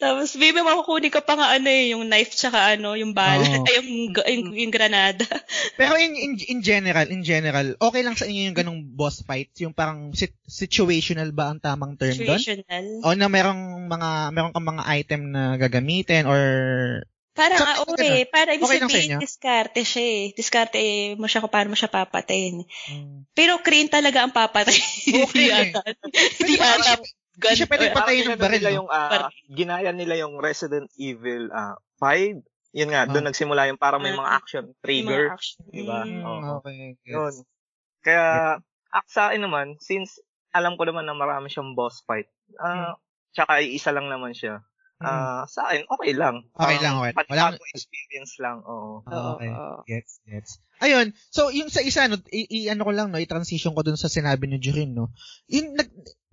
Tapos, baby, makukunin ka pa nga ano eh, yung knife tsaka ano, yung bala, oh. yung, yung, yung granada. Pero in, in, in general, in general, okay lang sa inyo yung ganong boss fight? Yung parang sit, situational ba ang tamang term doon? Situational. O na merong mga, meron kang mga item na gagamitin or Parang, ah, okay. Para ibig okay sabihin, diskarte siya eh. Diskarte eh, mo siya kung paano mo siya papatayin. Hmm. Pero Crane talaga ang papatay. Okay. Hindi ata. Hindi siya pwede patayin ng baril. Nila yung, uh, ginaya nila yung Resident Evil uh, ah, 5. Yun nga, doon nagsimula yung para may mga action trigger. Mga action. Diba? Mm. Oh, okay. Yun. Kaya, yeah. sa akin naman, since alam ko naman na marami siyang boss fight, uh, hmm. tsaka isa lang naman siya, Ah, uh, sa akin okay lang. Okay um, lang, okay. Walang experience lang, oo. Oh, okay. Gets, gets. Ayun, so yung sa isa no, i, i ano ko lang no, i-transition ko dun sa sinabi ni Jurin no. Yung nag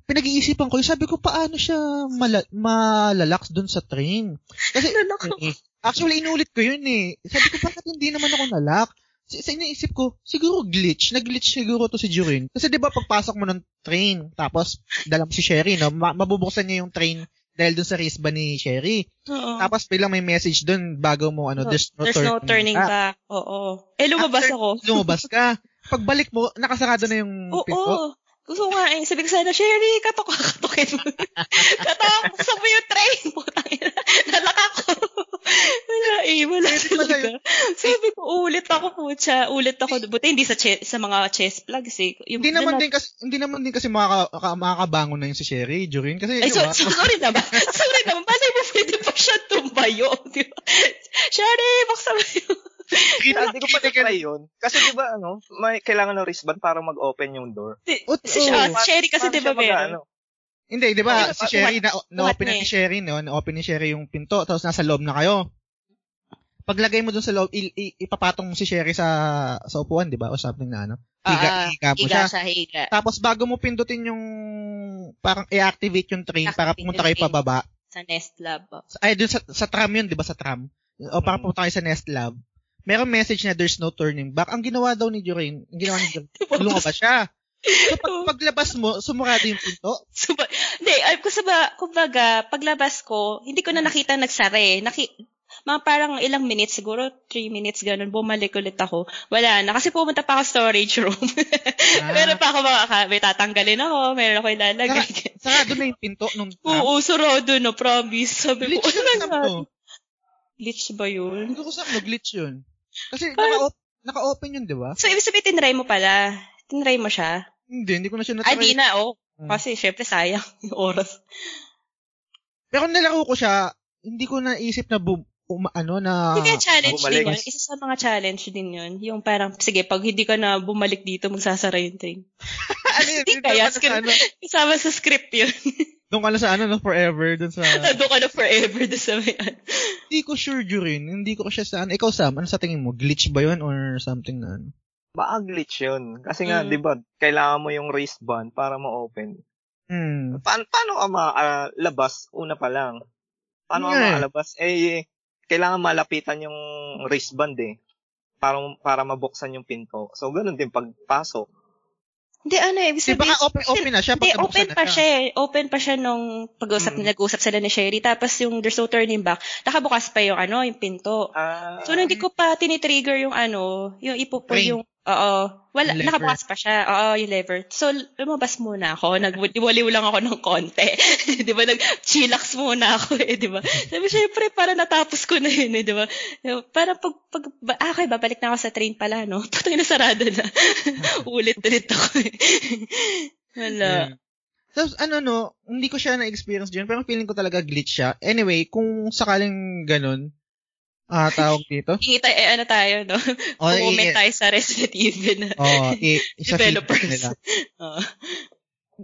pinag-iisipan ko, sabi ko paano siya mala, malalax dun sa train. Kasi eh, actually inulit ko yun eh. Sabi ko bakit hindi naman ako nalak? Sa iniisip ko, siguro glitch. Nag-glitch siguro to si Jurin. Kasi 'di ba pagpasok mo ng train, tapos dala mo si Sherry, no, mabubuksan niya yung train dahil dun sa wristband ni Sherry. Oo. Tapos bilang may message dun bago mo ano, there's no, there's turning, no turning back. back. Oo. Eh lumabas After, ako. lumabas ka. Pagbalik mo, nakasarado na yung Oo. pinto. Gusto ko nga eh. Sabi ko sana, Sherry, katok kakatukin mo. katok, sa mo yung train. Putang ina. Nalaka ko. Wala eh, wala talaga. Sabi ko, ulit ako po siya. Ulit ako. Buti hindi sa che- sa mga chest plugs eh. Yung, hindi naman din kasi hindi naman din kasi makaka, makakabangon na yung si Sherry during kasi Ay, so, so, sorry naman. sorry naman. Paano mo pwede pa siya tumbayo? Di ba? Sherry, buksan mo yung hindi ko pa try yun. Kasi di ba ano, may kailangan ng wristband para mag-open yung door. Si, oh, si Sherry kasi di ba meron? Ano? Hindi, di ba, si Sherry, na, na-open na ni Sherry, no? Na-open ni Sherry yung pinto, tapos nasa loob na kayo. Paglagay mo dun sa loob, i- i- ipapatong si Sherry sa sa upuan, di ba? O something na ano. Higa, uh, higa mo higa siya. higa. Tapos bago mo pindutin yung, parang i-activate yung train para pumunta kayo pababa. Sa Nest Lab. Ay, dun sa, sa tram yun, di ba? Sa tram. O para pumunta kayo sa Nest Lab merong message na there's no turning back. Ang ginawa daw ni Jorain, ang ginawa ni Jorain, lumabas siya. So, pag, paglabas mo, sumurado yung pinto? Suba, hindi, ay, kusaba, kumbaga, paglabas ko, hindi ko na nakita nagsare. Naki, mga parang ilang minutes, siguro 3 minutes, ganun, bumalik ulit ako. Wala na, kasi pumunta pa ako storage room. ah. Meron pa ako mga may tatanggalin ako, meron ako ilalagay. Saka, sarado na yung pinto nung Oo, sarado no, promise. Sabi ko, ano na Glitch ba yun? Hindi ko sa glitch yun. Kasi naka, naka-open yun, di ba? So, ibig sabihin, tinry mo pala. Tinry mo siya? Hindi, hindi ko na siya natry. Ay, di na, oh. Hmm. Kasi, syempre, sayang yung oras. Pero nilaro ko siya, hindi ko naisip na bu- um, ano na Hindi challenge bumalik. din yun. Isa sa mga challenge din yun. Yung parang, sige, pag hindi ka na bumalik dito, magsasara yung train. ano yun? Hindi kaya, script, ano? kasama sa script yun. Doon ka na sa ano, no, forever, doon sa... doon ka na forever, doon sa may Hindi ko sure, Jurin. Hindi ko siya sa ano. Ikaw, Sam, ano sa tingin mo? Glitch ba yun or something na ano? Baka glitch yun. Kasi nga, mm. di ba, kailangan mo yung wristband para ma-open. Hmm. Pa- paano ka malabas? Uh, Una pa lang. Paano yeah. ka malabas? Eh, kailangan malapitan yung wristband eh. Para, para mabuksan yung pinto. So, ganun din pagpasok. Hindi, ano, ibig sabihin. Di open, open na siya? Hindi, open pa siya. siya. Open pa siya nung pag-usap, hmm. nag-usap sila ni Sherry. Tapos yung there's no turning back, nakabukas pa yung ano, yung pinto. Uh, so, nung hindi ko pa tinitrigger yung ano, yung ipupul yung Oo. Wala, lever. nakabukas pa siya. Oo, yung lever. So, lumabas muna ako. Nagwaliw lang ako ng konti. di ba? Nag-chillax muna ako eh, di ba? Sabi, syempre, para natapos ko na yun eh, di ba? Para pag, pag, ah, okay, babalik na ako sa train pala, no? Putang na sarado na. Ulit-ulit ako eh. Wala. Yeah. Tapos ano no, hindi ko siya na-experience dyan, pero feeling ko talaga glitch siya. Anyway, kung sakaling ganun, Ah, tawag dito? Kita, eh, ano tayo, no? Oh, Comment tayo sa Resident Evil na oh, i- developers. Nila. oh.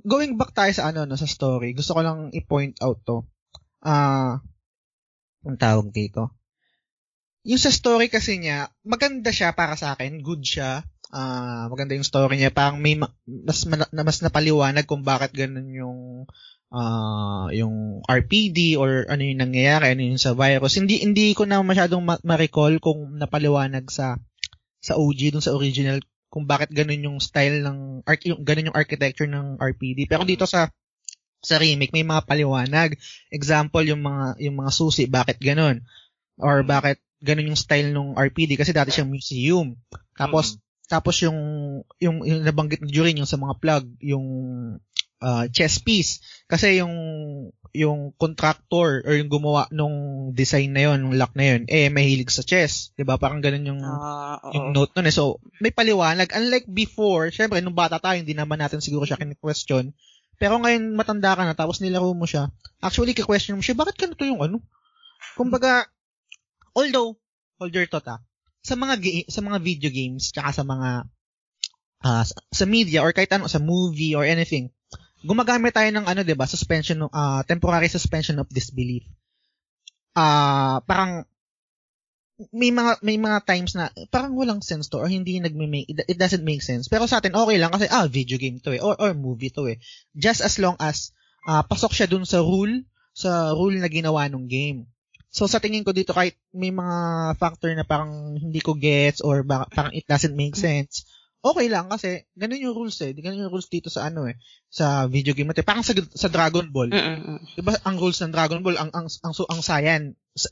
Going back tayo sa ano, no, sa story, gusto ko lang i-point out to. Ah, uh, ang tawag dito. Yung sa story kasi niya, maganda siya para sa akin, good siya. Ah, uh, maganda yung story niya, parang may ma- mas mas napaliwanag kung bakit ganun yung uh, yung RPD or ano yung nangyayari, ano yung sa virus. Hindi hindi ko na masyadong ma- ma-recall kung napaliwanag sa sa OG dun sa original kung bakit ganun yung style ng arch yung ganun yung architecture ng RPD. Pero dito sa sa remake may mga paliwanag. Example yung mga yung mga susi, bakit ganun? Or bakit ganun yung style ng RPD kasi dati siyang museum. Tapos mm-hmm. tapos yung yung, yung nabanggit ni Jurin yung sa mga plug, yung uh, chess piece kasi yung yung contractor or yung gumawa nung design na yon, nung lock na yon, eh mahilig sa chess, 'di ba? Parang ganun yung uh, yung note nun eh. So, may paliwanag unlike before, syempre nung bata tayo hindi naman natin siguro siya kini-question pero ngayon matanda ka na tapos nilaro mo siya. Actually, ki-question mo siya, bakit ganito yung ano? Kumbaga, although, hold your thought ah, sa mga ga- sa mga video games tsaka sa mga uh, sa media or kahit ano sa movie or anything gumagamit tayo ng ano 'di ba suspension uh, temporary suspension of disbelief ah uh, parang may mga may mga times na parang walang sense to or hindi nagme-make it, it doesn't make sense. Pero sa atin okay lang kasi ah video game to eh or or movie to eh. Just as long as uh, pasok siya dun sa rule sa rule na ginawa ng game. So sa tingin ko dito kahit may mga factor na parang hindi ko gets or parang it doesn't make sense, okay lang kasi ganun yung rules eh. Ganun yung rules dito sa ano eh, sa video game natin. Parang sa, sa Dragon Ball. Mm-mm. 'Di ba ang rules ng Dragon Ball ang ang ang, ang, ang Saiyan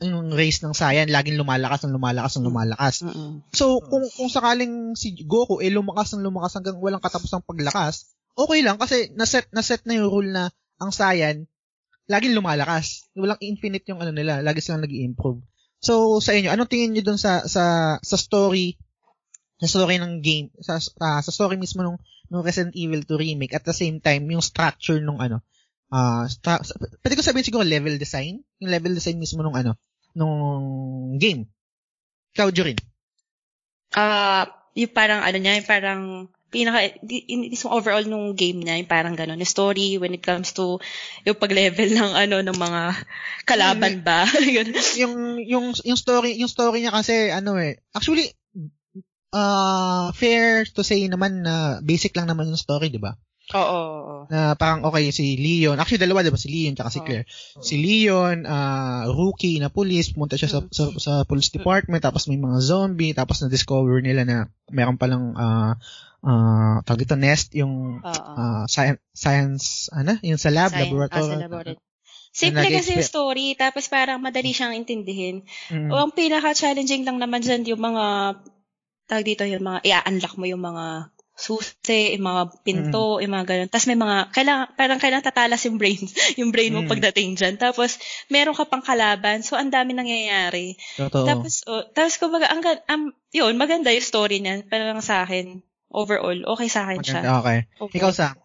yung race ng Saiyan laging lumalakas ng lumalakas ng lumalakas. Mm-hmm. So kung kung sakaling si Goku eh lumakas ng lumakas hanggang walang katapusang paglakas, okay lang kasi naset naset na yung rule na ang Saiyan laging lumalakas. Walang infinite yung ano nila, lagi silang nag-improve. So sa inyo, anong tingin niyo dun sa sa sa story sa story ng game, sa uh, sa story mismo nung nung Resident Evil 2 remake at the same time yung structure nung ano uh, sta- pwede ko sabihin siguro level design, yung level design mismo nung ano, nung game. Ikaw, Jorin. Ah, uh, yung parang ano niya, yung parang pinaka yung overall nung game niya, yung parang gano'n, yung story when it comes to yung pag-level ng ano ng mga kalaban ba. yung yung yung story, yung story niya kasi ano eh, actually uh, fair to say naman na basic lang naman yung story, 'di ba? Oo, oo. Na parang okay si Leon. Actually dalawa 'di ba si Leon at si Claire. Oh. Si Leon uh, rookie na police, pumunta siya sa, mm. sa sa police department tapos may mga zombie tapos na discover nila na meron pa lang uh, uh, tawag ito nest yung uh, science science ano, yung sa lab science, laboratory. Ah, sa laboratory. Simple kasi yung story, tapos parang madali siyang intindihin. Mm-hmm. O ang pinaka-challenging lang naman dyan yung mga, tag dito yung mga, i-unlock mo yung mga susi, yung mga pinto, mm. yung mga ganun. Tapos may mga, kailangan, parang kailangan tatalas yung brain, yung brain mo mm. pagdating dyan. Tapos, meron ka pang kalaban. So, ang dami nangyayari. Totoo. Tapos, oh, tapos kumbaga, ang, um, yun, maganda yung story niyan. Parang sa akin, overall, okay sa akin maganda, siya. Okay. okay. Ikaw sa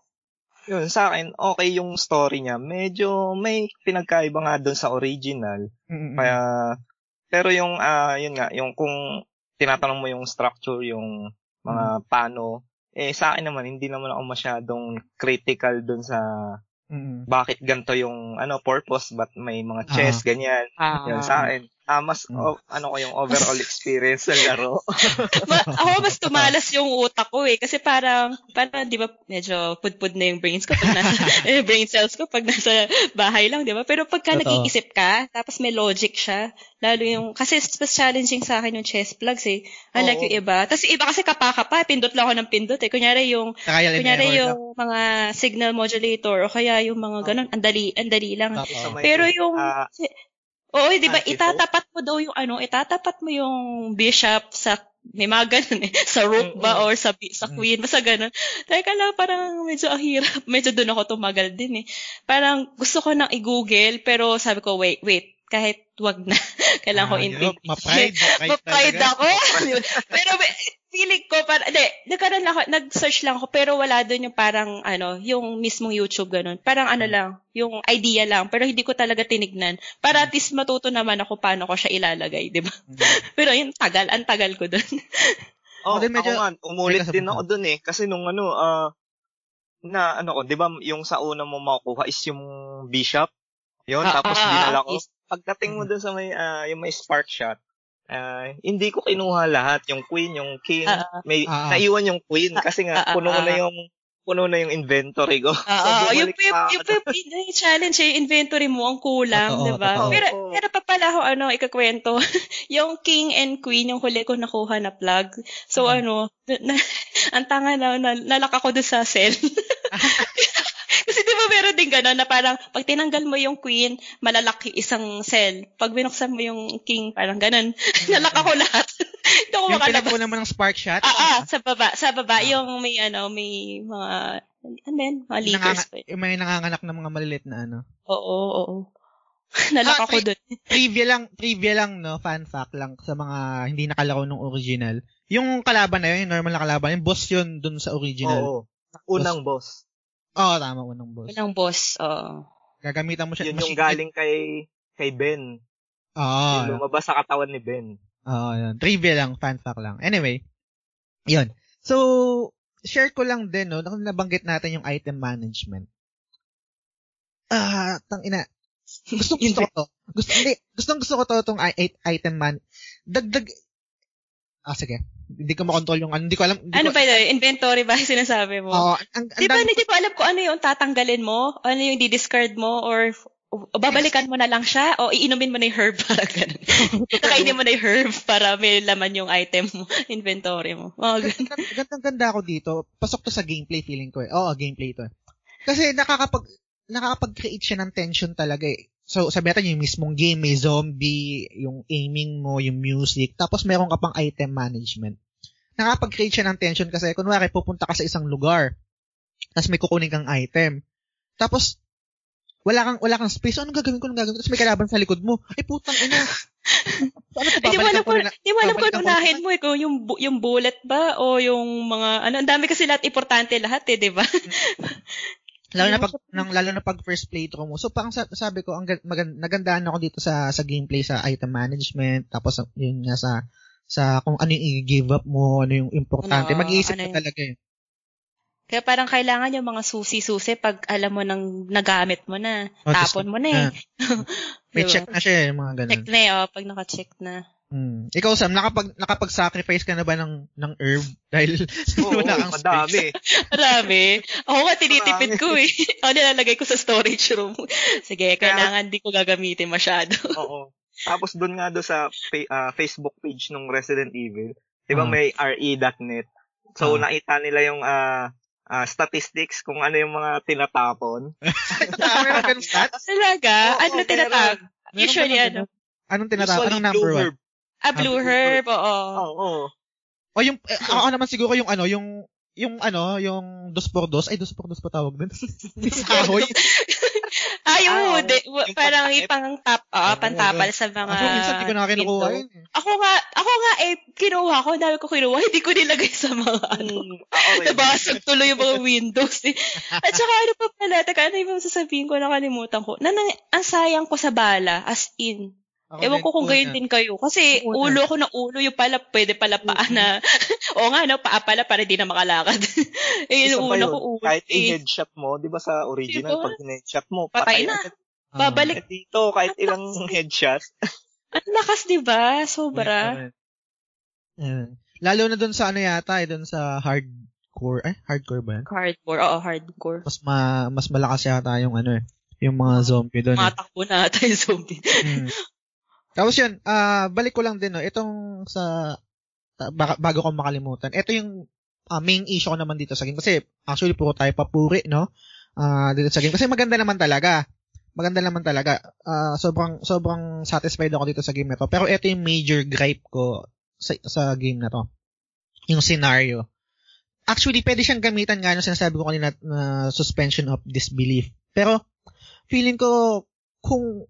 yun, sa akin, okay yung story niya. Medyo may pinagkaiba nga doon sa original. Mm-hmm. Kaya, pero yung, uh, yun nga, yung kung tinatanong mo yung structure, yung mga mm-hmm. paano eh, sa akin naman, hindi naman ako masyadong critical dun sa mm-hmm. bakit ganito yung ano purpose, but may mga chess, uh-huh. ganyan. Uh-huh. Yan, sa akin, Ah, mas mm. oh, ano ko yung overall experience sa laro. Ma- ako mas tumalas yung utak ko eh kasi parang parang 'di ba medyo pudpud na yung brains ko pag nasa eh, brain cells ko pag nasa bahay lang, 'di ba? Pero pagka Totoo. nag-iisip ka, tapos may logic siya, lalo yung kasi mas challenging sa akin yung chess plugs eh. Unlike yung iba. Tapos iba kasi kapa-kapa, pindot lang ako ng pindot eh. Kunyari yung Trial kunyari yung na. mga signal modulator o kaya yung mga ganun, andali andali lang. Pero yung uh, Oo, di ba? Itatapat mo daw yung ano, itatapat mo yung bishop sa may mga ganun eh. Sa rook ba or sa sa queen, basta ganun. Teka lang, parang medyo ang hirap. Medyo doon ako tumagal din eh. Parang gusto ko nang i-google, pero sabi ko, wait, wait, kahit wag na. Kailangan ah, ko intindihin. Ma-pride. Ma-pride ako. pero feeling ko, para, hindi, nagkaroon lang ako, nag-search lang ako, pero wala doon yung parang, ano, yung mismong YouTube, ganun. Parang ano lang, yung idea lang, pero hindi ko talaga tinignan. Para at least matuto naman ako paano ko siya ilalagay, di ba? Mm. pero yun, tagal, ang tagal ko doon. oh, din medyo, ako nga, umulit din ako doon eh. Kasi nung ano, uh, na ano ko, di ba, yung sa una mo makukuha is yung bishop. Yun, ah, tapos ah, dinala ko. Pagdating mo mm. doon sa may, uh, yung may spark shot, Uh, hindi ko kinuha lahat, yung queen, yung king, uh, may uh, naiwan yung queen kasi nga uh, puno uh, na yung puno na yung inventory ko. Oo, so, yung, yung, yung, yung, challenge yung inventory mo ang kulang, 'di ba? Pero pero pa pala ako ano ikakwento. yung king and queen yung huli ko nakuha na plug. So hmm. ano, na, ang tanga na, na nalak ako doon sa cell. Kasi di ba meron meron din gano'n na parang pag tinanggal mo yung queen, malalaki isang cell. Pag binuksan mo yung king, parang gano'n. Nalak ako lahat. Hindi ako yung makalabas. Yung naman ng spark shot? Ah, ah, sa baba. Sa baba, ah. yung may ano, may mga, ano yan, mga leakers. Nanganga- may nanganganak ng mga malilit na ano. Oo, oo. Nalak ah, ako doon. Trivia lang, trivia lang, no, fan fact lang sa mga hindi nakalaro ng original. Yung kalaban na yun, yung normal na kalaban, yung boss yun dun sa original. Oo. Unang boss. Oo, oh, tama, unang boss. Unang boss, oo. Gagamitan mo siya. Yun yung galing kay kay Ben. Oo. Yung lumabas sa katawan ni Ben. Oo, yun. Trivia lang, fan fact lang. Anyway, yun. So, share ko lang din, no, nabanggit natin yung item management. Ah, uh, tang ina. Gusto gusto ko to. Gusto hindi, gustong gusto ko to tong item man. Dagdag Ah, sige. Hindi ko makontrol yung ano. Hindi ko alam. Hindi ano ko, ba yun? Inventory ba yung sinasabi mo? Oo. Ang, ang, di ba, hindi ko alam kung ano yung tatanggalin mo? Ano yung di-discard mo? Or o babalikan mo na lang siya o iinumin mo na yung herb para ganun. Kakainin mo na yung herb para may laman yung item mo, inventory mo. Oh, Gandang ganda ako dito. Pasok to sa gameplay feeling ko eh. Oo, gameplay to. Kasi nakakapag nakakapag-create siya ng tension talaga eh. So, sabi natin yung mismong game, may zombie, yung aiming mo, yung music, tapos meron ka pang item management. Nakapag-create siya ng tension kasi, kunwari, pupunta ka sa isang lugar, tapos may kukunin kang item. Tapos, wala kang wala kang space. Anong gagawin ko? Anong gagawin ko? Tapos may kalaban sa likod mo. Ay, putang ina. So, ano Hindi mo alam kung, hindi mo alam kung unahin mo eh, kung yung, yung bullet ba o yung mga, ano, ang dami kasi lahat, importante lahat eh, di ba? Lalo na pag nang lalo na pag first playthrough mo. So parang sabi ko ang magand, nagandaan ako dito sa sa gameplay sa item management tapos yun nga sa sa kung ano yung i-give up mo, ano yung importante. Ano, Mag-iisip ano ka talaga eh. Kaya parang kailangan yung mga susi-susi pag alam mo nang nagamit mo na. Oh, tapon mo na eh. May diba? check na siya eh, mga ganun. Check na eh, oh, pag naka-check na. Hmm. Ikaw Sam, nakapag nakapag-sacrifice ka na ba ng ng herb dahil Oo, wala kang madami. Marami. Ako nga tinitipid ko eh. Ako nilalagay ko sa storage room. Sige, kailangan di ko gagamitin masyado. Oo. Tapos doon nga do sa uh, Facebook page ng Resident Evil, 'di ba uh may re.net. So uh nakita nila yung uh, uh, statistics kung ano yung mga tinatapon. Talaga? ano tinatapon? Usually ano? Anong tinatapon? Anong number one? Ah, Blue Herb, oo. Oo. Oh, O yung, eh, ako naman siguro yung ano, yung, yung ano, yung dos por dos, ay dos por dos pa tawag din. Kahoy. ah, yung ah, hude, parang ipang tap, oh, pantapal sa mga Ako minsan hindi ko na kinukuha yun. Eh. Ako nga, ako nga eh, kinuha ko, dahil ko kinuha, hindi ko nilagay sa mga ano. Mm, okay. Nabasag tuloy yung mga windows eh. At saka ano pa pala, teka, ano yung sasabihin ko, nakalimutan ko, na, na ang sayang ko sa bala, as in, ako Ewan ko kung gayon din kayo. Kasi una. ulo ko na ulo, yung pala, pwede pala paa na, o nga, no, paa pala para di na makalakad. eh, yung ulo ko ulo. Kahit eh. i-headshot mo, di ba sa original, diba? pag headshot mo, patay, patay na. Uh, Babalik. Eh, dito, kahit ilang headshot. Ang lakas, di ba? Sobra. Yeah. Lalo na doon sa ano yata, eh, doon sa hardcore, eh, hardcore ba yan? Hardcore, oo, hardcore. Mas ma, mas malakas yata yung ano eh, yung mga zombie doon. Matakbo na ata yung zombie. hmm. Tapos yun, uh, balik ko lang din, no, itong sa, uh, bago ko makalimutan, ito yung uh, main issue ko naman dito sa game. Kasi actually puro tayo papuri, no? Uh, dito sa game. Kasi maganda naman talaga. Maganda naman talaga. Uh, sobrang, sobrang satisfied ako dito sa game na to. Pero ito yung major gripe ko sa, sa game na to. Yung scenario. Actually, pwede siyang gamitan nga yung sinasabi ko kanina na suspension of disbelief. Pero, feeling ko, kung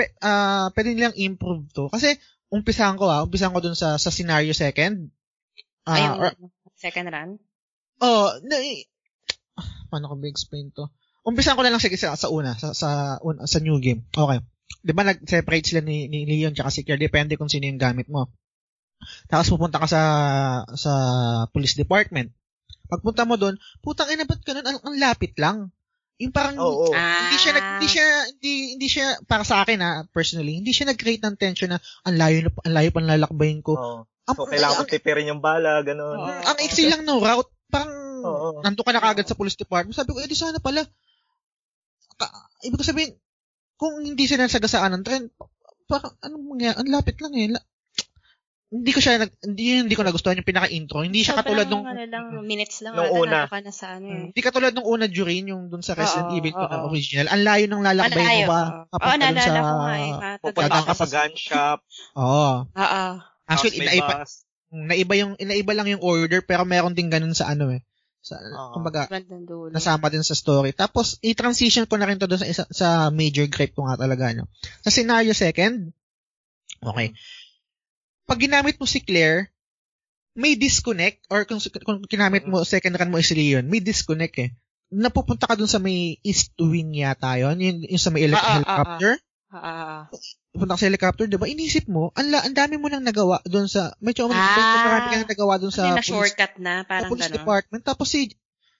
pe, uh, pwede nilang improve to. Kasi, umpisahan ko ah, umpisahan ko dun sa, sa scenario second. Uh, Ay, or, second run? Oh, na, paano ko ba-explain to? Umpisahan ko na lang sige sa, sa una, sa, sa, una, sa new game. Okay. Di ba nag-separate sila ni, ni Leon tsaka si Claire, depende kung sino yung gamit mo. Tapos pupunta ka sa sa police department. Pagpunta mo doon, putang ina ba't ganun? Ang, ang lapit lang. Yung parang oh, oh. hindi siya nag, hindi siya hindi hindi siya para sa akin ha, personally, hindi siya nag-create ng tension na ang layo na ang layo pa lalakbayin ko. Oh. So, ang, kailangan ko tipirin yung bala, ganun. Oh, ang iksi lang no route, parang oh, oh. nanto ka na kagad sa police department. Sabi ko, eh di sana pala. Ka, ibig ko sabihin, kung hindi sila nasagasaan ng trend, parang anong mangyayari? Ang lapit lang eh. La, hindi ko siya nag, hindi hindi ko nagustuhan yung pinaka-intro. Hindi siya katulad nung ano lang, minutes lang nung una. ka na sa ano eh. Hindi katulad nung una during yung dun sa Resident Oo, Evil oo. na original. Ang layo ng lalakbay mo ba? oo. Papunta Oo, naalala sa... ko nga eh. Pupunta ka sa gun shop, Oo. Oo. Actually, inaiba, bus. naiba yung inaiba lang yung order pero meron din ganun sa ano eh. Sa Oo. kumbaga nasama din sa story. Tapos i-transition ko na rin to doon sa isa, sa major gripe ko nga talaga no. Sa scenario second. Okay. Pag ginamit mo si Claire, may disconnect or kung, kung ginamit mo second run mo is Leon, may disconnect eh. Napupunta ka dun sa may east wing yata yun, yung, yung sa may elec- Ah, ah, ah, helicopter. Ah, ah. Pupunta ka sa helicopter, di ba? Inisip mo, ang, ang dami mo nang nagawa doon sa, medyo, Ah. marami ka nang nagawa doon Sa sa na police shortcut na, sa parang police gano'n. department. Tapos si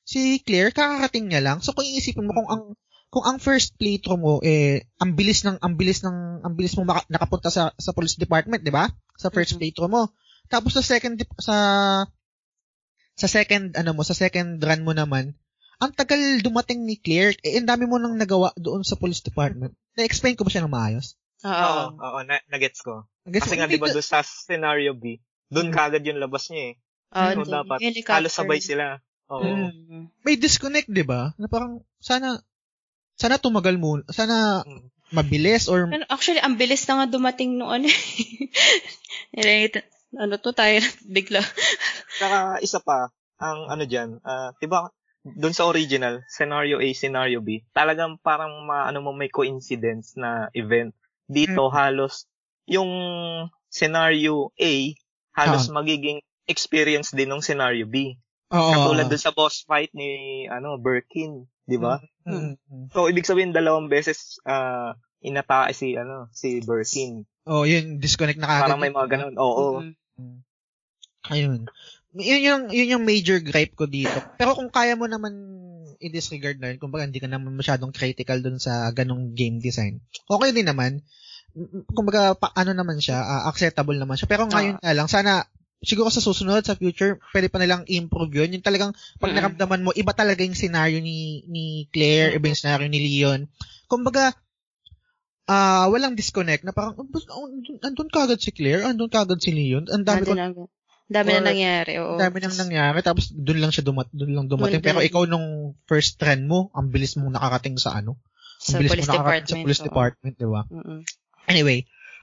si Claire kakarating niya lang. So kung iisipin mo kung ang kung ang first playthrough mo eh ang bilis ng ang bilis ng ang bilis mo maka, nakapunta sa sa police department, 'di ba? Sa first Mhm. playthrough mo. Tapos sa second sa sa second ano mo, sa second run mo naman, ang tagal dumating ni Claire, eh, ang dami mo nang nagawa doon sa police department. Na-explain ko ba siya ng maayos? Oo. Oo, oo, na, nagets ko. Guess Kasi mo, nga, di ba, doon sa scenario B, doon Mm. kagad yung labas niya eh. So, dun, dapat, helicopter. halos sabay sila. Oo. Mm. may disconnect, 'di ba? Na parang sana sana tumagal muna, sana mabilis or Pero Actually, ang bilis na nga dumating ano. eh. ano to tayo bigla. Saka isa pa, ang ano dyan, ah, di ba, doon sa original, scenario A, scenario B, talagang parang ma, ano mo, may coincidence na event. Dito, halos, yung scenario A, halos magiging experience din ng scenario B. Oo. Katulad doon sa boss fight ni, ano, Birkin, di ba? Mm, mm. So, ibig sabihin, dalawang beses, ah, inatake si, ano, si Birkin. Oh, yun, disconnect na kagad. Parang may mga ganun. Oo. Mm. Ayun. Yun yung, yun yung major gripe ko dito. Pero kung kaya mo naman i-disregard na yun, kumbaga hindi ka naman masyadong critical dun sa ganong game design, okay din naman. Kumbaga, pa, ano naman siya, ah, acceptable naman siya. Pero ngayon nga lang, sana, siguro sa susunod, sa future, pwede pa nilang improve yun. Yung talagang, pag Mm. naramdaman mo, iba talaga yung scenario ni, ni Claire, iba yung scenario ni Leon. Kumbaga, ah walang disconnect na parang, "Oh, oh, andun, kagad si Claire, andun kagad si Leon, ang dami ko Dami na, nangyari. Oo. dami nang nangyari tapos doon lang siya dumat doon lang dumating pero ikaw nung first trend mo ang bilis mong nakakating sa ano Sa ang bilis police mo nakakating department. sa police oo. department di ba Mm-mm. anyway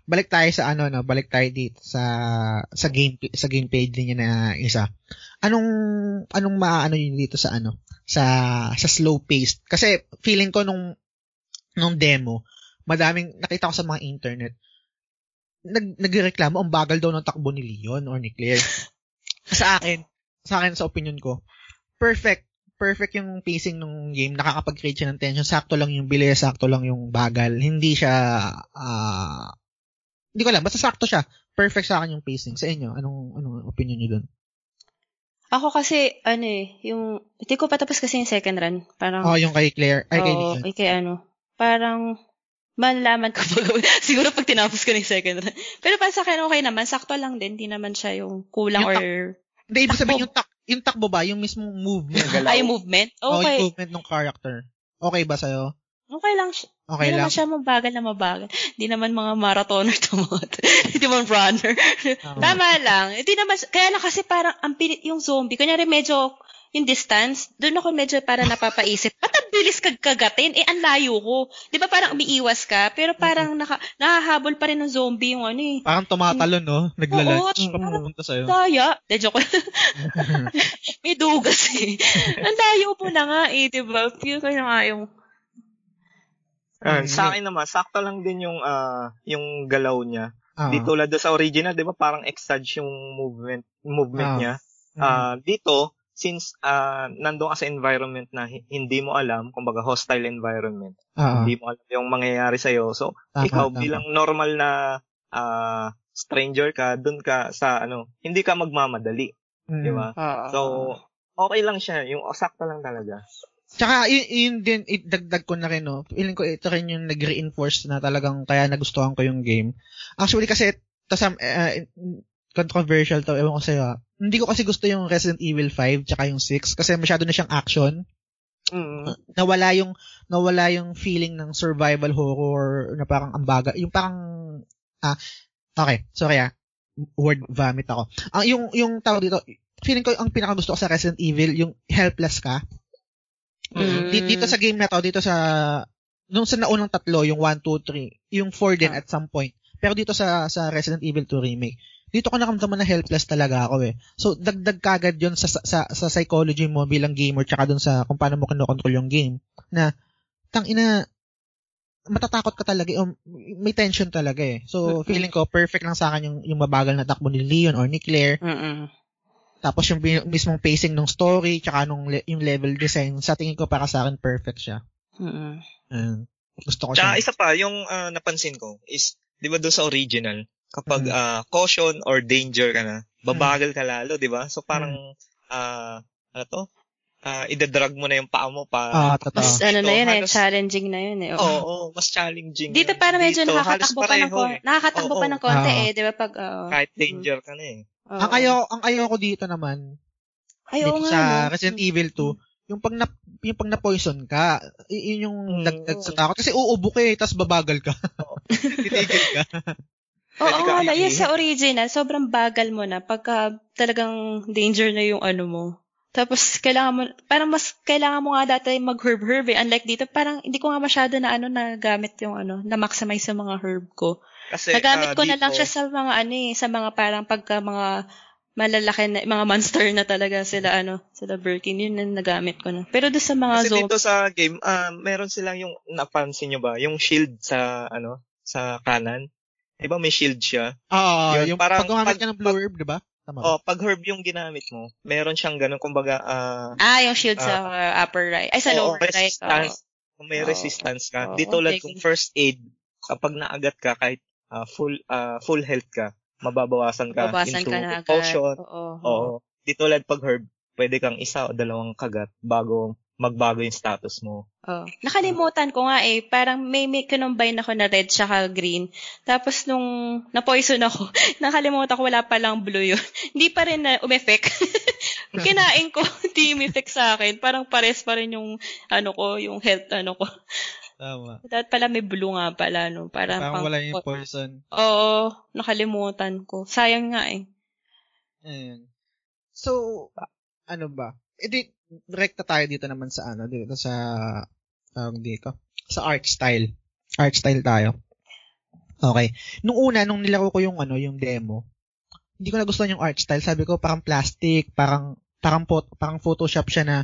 balik tayo sa ano no balik tayo dito sa sa game sa game page niya na isa anong anong maaano yun dito sa ano sa sa slow paced kasi feeling ko nung nung demo madaming nakita ko sa mga internet nag nagreklamo ang bagal daw ng takbo ni Leon or ni Claire sa akin, sa akin, sa opinion ko, perfect. Perfect yung pacing ng game. Nakakapag-create siya ng tension. Sakto lang yung bilis, sakto lang yung bagal. Hindi siya, ah, hindi ko alam. Basta sakto siya. Perfect sa akin yung pacing. Sa inyo, anong, anong opinion niyo dun? Ako kasi, ano eh, yung, hindi ko patapos kasi yung second run. Parang, Oh, yung kay Claire. Ay, kay oo, Leon. ay, kay ano, parang, malalaman ko pag, siguro pag tinapos ko na yung second run. Pero para sa akin, okay naman. Sakto lang din. Hindi naman siya yung kulang Yung or, Hindi, ibig sabihin yung, tak, yung takbo ba? Yung mismong movement. Galaw. ay, movement. Oh, Okay. yung movement ng character. Okay ba sa'yo? Okay lang siya. Okay Hindi lang. naman siya mabagal na mabagal. Hindi naman mga marathoner to. Hindi naman runner. Tama. Tama lang. Hindi naman, kaya lang kasi parang ang pilit yung zombie. Kunyari medyo yung distance, doon ako medyo para napapaisip, ba't ang bilis kag kagatin? Eh, ang layo ko. Di ba parang umiiwas ka? Pero parang naka, nakahabol pa rin ng zombie yung ano eh. Parang tumatalon, no? Naglalunch. Oo, papunta sa'yo. Daya. De, joke lang. May dugas eh. Ang layo po na nga eh, di ba? Feel ko na nga yung, Ah, Mm. sa akin naman, sakto lang din yung ah, yung galaw niya. Ah. Di tulad doon sa original, 'di ba? Parang exage yung movement movement Ah. niya. Ah, dito since ah nandoon ka sa environment na hi- hindi mo alam, kumbaga hostile environment. Ah, ah. Hindi mo alam yung mangyayari sa So, Tama, ikaw tama. bilang normal na ah, stranger ka, doon ka sa ano, hindi ka magmamadali, Mm. di ba? ah, So, okay lang siya, yung sakto lang talaga. Tsaka, yun, yun din, idagdag ko na rin, no. Feeling ko ito rin yung nag-reinforce na talagang kaya nagustuhan ko yung game. Actually, kasi, to some, uh, controversial to, ewan ko sa'yo, ah. Hindi ko kasi gusto yung Resident Evil 5 tsaka yung 6 kasi masyado na siyang action. Mm. Nawala yung, nawala yung feeling ng survival horror na parang ambaga. Yung parang, ah, okay, sorry ah. word vomit ako. Ang yung yung tawag dito, feeling ko ang pinakagusto ko sa Resident Evil yung helpless ka. Mm. Dito sa game na to, dito sa nung sa naunang tatlo, yung 1 2 3, yung 4 din ah. at some point. Pero dito sa sa Resident Evil 2 remake, dito ko nakamdaman na helpless talaga ako eh. So dagdag kagad 'yon sa, sa sa psychology mo bilang gamer tsaka dun sa kung paano mo kinokontrol yung game na tang ina matatakot ka talaga, um, may tension talaga eh. So, feeling ko, perfect lang sa akin yung, yung mabagal na takbo ni Leon or ni Claire. Mm-mm. Tapos yung mismong pacing ng story, tsaka nung le- yung level design, sa tingin ko para sa akin, perfect siya. Mm-mm. Uh, gusto ko tsaka siya. isa pa, yung uh, napansin ko is, di ba doon sa original, kapag mm. uh, caution or danger ka na, babagal ka lalo, di ba? So parang, mm. uh, ano to? uh, idadrag mo na yung paa mo pa. Ah, totoo. Mas ano na yun eh, challenging na yun eh. Oo, oh, oh, mas challenging. Dito yun. para medyo Dito, nakakatakbo pa ng konti. Eh. Nakakatakbo oh, pa ng konti oh. eh, di ba pag uh, kahit danger ka na eh. Oh. Ang ayo ang ayo ko dito naman. Ayaw dito nga. Sa no? Resident Evil 2, yung pag na yung pag na poison ka, yun yung mm, dagdag sa takot kasi uubo ka eh, tapos babagal ka. Titigil ka. Oo, oh, oh, yes, sa original, sobrang bagal mo na pagka talagang danger na yung ano mo. Tapos, kailangan mo, parang mas kailangan mo nga dati mag-herb-herb eh. Unlike dito, parang hindi ko nga masyado na ano, nagamit yung ano, na-maximize yung mga herb ko. Kasi, Nagamit uh, ko dito, na lang siya sa mga ano eh, sa mga parang pagka mga malalaki na, mga monster na talaga sila ano, sila Birkin, yun na nagamit ko na. Pero doon sa mga Kasi dito sa game, uh, meron silang yung, napansin nyo ba, yung shield sa, ano, sa kanan. Di ba may shield siya? Ah, uh, yung parang, pag gumamit ka ng blue herb, di ba? Tama oh, pag herb yung ginamit mo, meron siyang ganun, kumbaga, uh, ah, yung shield uh, sa uh, upper right. Ay, sa oh, lower resistance, right. Kung may oh. resistance ka. Oh, Di tulad okay. kung first aid, kapag naagat ka, kahit uh, full uh, full health ka, mababawasan ka Babawasan into ka na agad. potion. Oo. Oo. Di tulad pag herb, pwede kang isa o dalawang kagat bago magbago yung status mo. Oh. Nakalimutan ko nga eh, parang may, may kinumbine ako na red tsaka green. Tapos nung na-poison ako, nakalimutan ko wala pa lang blue yun. Hindi pa rin na umeffect. Kinain ko, hindi umeffect sa akin. Parang pares pa rin yung ano ko, yung health ano ko. Tama. Dapat pala may blue nga pala, no? Parang, parang pang, wala yung poison. Oo, nakalimutan ko. Sayang nga eh. Ayun. So, ano ba? Edi, direkta tayo dito naman sa ano, dito sa tawag dito, sa art style. Art style tayo. Okay. Nung una, nung nilaro ko yung ano, yung demo, hindi ko nagustuhan yung art style. Sabi ko parang plastic, parang parang pot, parang Photoshop siya na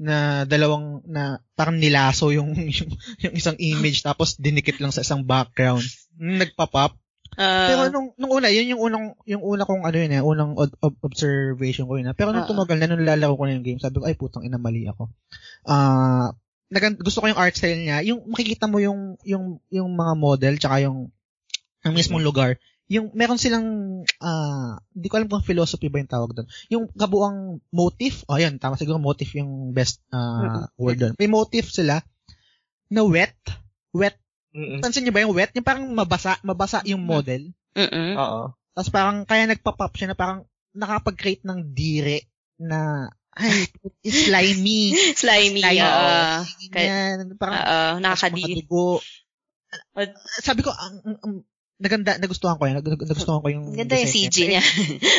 na dalawang na parang nilaso yung yung, yung isang image tapos dinikit lang sa isang background. Nagpa-pop. Uh, Pero nung, nung una, yun yung unang, yung una kong ano yun eh, unang ob- ob- observation ko yun. Eh. Pero nung uh, tumagal na, nung lalaro ko na yung game, sabi ko, ay putang ina, mali ako. Ah, uh, gusto ko yung art style niya. Yung makikita mo yung, yung, yung mga model, tsaka yung, ang mismong lugar. Yung, meron silang, ah, uh, hindi ko alam kung philosophy ba yung tawag doon. Yung kabuang motif, oh yan, tama siguro motif yung best uh, word doon. May motif sila na wet, wet Mm-mm. Pansin niyo ba yung wet? Yung parang mabasa, mabasa yung model. Mm. Oo. Tapos parang kaya nagpa-pop siya na parang nakapag-create ng dire na ay, slimy. slimy, slimy. Uh, Yan, parang uh, nakakadiri. Sabi ko, ang, ang, naganda, nagustuhan ko yan. nagustuhan ko yung Ganda yung CG niya.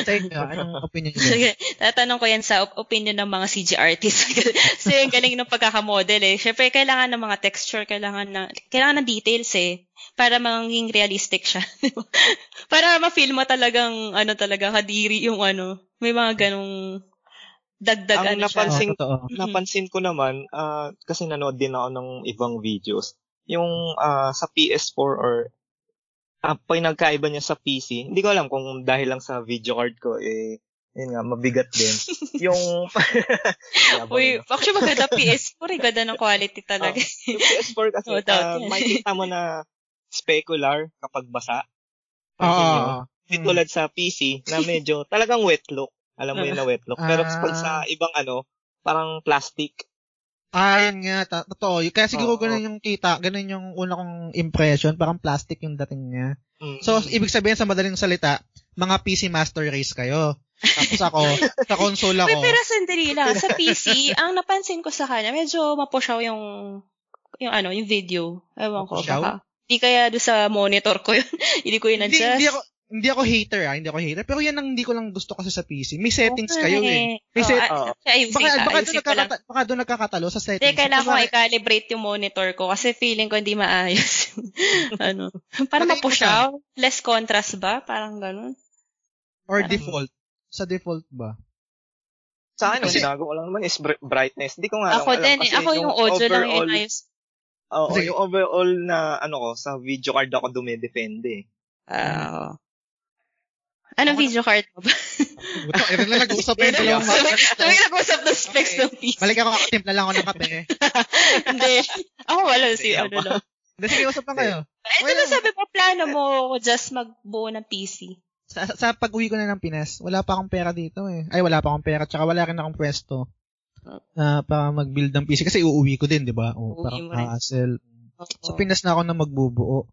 Sa inyo, anong opinion niyo? Tatanong ko yan sa opinion ng mga CG artists. Kasi yung galing ng pagkakamodel eh. Siyempre, kailangan ng mga texture, kailangan ng, kailangan ng details eh. Para maging realistic siya. para ma-feel mo talagang, ano talaga, kadiri yung ano. May mga ganong dagdag Ang ano napansin, siya. Oh, napansin ko naman, uh, kasi nanood din ako ng ibang videos, yung uh, sa PS4 or uh, pinagkaiba niya sa PC, hindi ko alam kung dahil lang sa video card ko, eh, yun nga, mabigat din. yung... Uy, actually maganda PS4, eh, ganda ng quality talaga. Uh, yung PS4 kasi, no uh, makikita mo na specular kapag basa. Ah. Hindi hmm. tulad sa PC na medyo talagang wet look. Alam mo yun na wet look. Pero pag sa ibang ano, parang plastic, Ah, yun nga, totoo. Kaya siguro oh, ganun yung kita, ganun yung una kong impression, parang plastic yung dating niya. Mm-hmm. So, ibig sabihin sa madaling salita, mga PC master race kayo. Tapos ako, sa console ako. Wait, pero sandali lang. Sa PC, ang napansin ko sa kanya, medyo mapusyaw yung, yung ano, yung video. Ewan ko, baka. Hindi kaya doon sa monitor ko yun. hindi ko yun adjust. Hindi, hindi ako, hindi ako hater ah, hindi ako hater. Pero yan ang hindi ko lang gusto kasi sa PC. May settings okay. kayo eh. May oh, set, oh. Baka, baka, doon nagkakata, baka doon nagkakatalo sa settings. Hindi, kailangan ko i-calibrate yung monitor ko kasi feeling ko hindi maayos. ano, para ma-push out. Less contrast ba? Parang ganun. Or parang, default. Sa default ba? Sa akin, kasi, yung ginagawa ko lang naman is brightness. Hindi ko nga Ako alam, din eh. Ako yung, yung audio lang yung ayos. Oo, oh, yung overall na ano ko, sa video card ako dumedepende. Ah, uh, Anong video card mo ba? Buto, eh, na nag-usap na yung dalawang Kami nag-usap ng specs ng PC. Balik ako, timpla lang ako ng kape. Hindi. Ako wala si ano lang. Hindi, sige, usap lang kayo. Ito na sabi mo, plano mo just magbuo ng PC. Sa, sa pag-uwi ko na ng Pinas, wala pa akong pera dito eh. Ay, wala pa akong pera, tsaka wala rin akong pwesto uh, para mag-build ng PC. Kasi uuwi ko din, di ba? O, parang hassle. Sa Pinas na ako na magbubuo.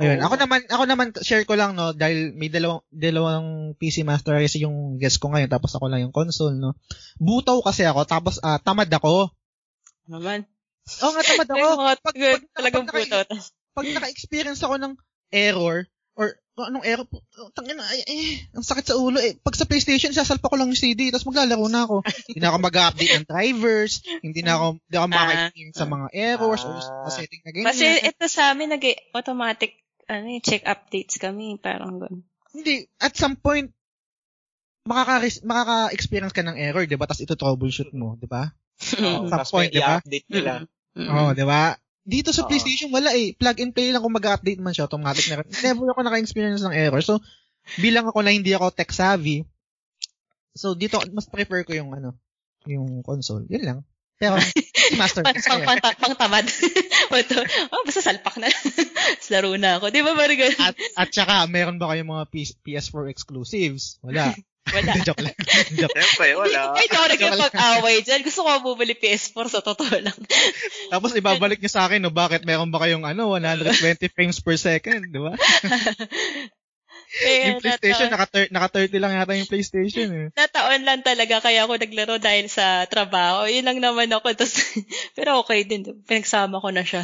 Ayun, ako naman ako naman share ko lang no dahil may dalawang dalawang PC Master Race yung guest ko ngayon tapos ako lang yung console no. Butaw kasi ako tapos uh, tamad ako. Naman. Oo nga tamad ako. pag, pag, pag, talagang pag, butaw. Pag naka-experience ako ng error or anong error, tangin na, ay, ay, ang sakit sa ulo eh. Pag sa PlayStation, sasalpa ko lang yung CD, tapos maglalaro na ako. hindi na ako mag-update ng drivers, hindi na ako, hindi ako maka-experience sa mga errors uh, or sa setting na ganyan. Kasi ito sa amin, nag-automatic ano yung check updates kami, parang gano'n. Hindi, at some point, makaka makaka-experience ka ng error, 'di ba? Tapos ito troubleshoot mo, 'di ba? Oh, some point, 'di ba? update nila. Oo, oh, 'di ba? Dito sa oh. PlayStation wala eh. Plug and play lang kung mag-update man siya automatic na. Never ako naka-experience ng error. So, bilang ako na hindi ako tech savvy, so dito mas prefer ko yung ano, yung console. Yun lang. Pero, master. pang, pang, pang, pang tamad. oh, basta salpak na. Laro na ako. Di ba, Marga? At, at saka, meron ba kayong mga PS4 exclusives? Wala. Wala. joke lang. joke. Siyempre, wala. Ay, ako nagkapag-away dyan. Gusto ko bumili PS4 sa totoo lang. Tapos ibabalik niyo sa akin, no, bakit meron ba kayong ano, 120 frames per second, di ba? Yung PlayStation, naka, naka 30 lang yata yung PlayStation eh. Nataon lang talaga kaya ako naglaro dahil sa trabaho. Yun lang naman ako. Tapos, pero okay din. Pinagsama ko na siya.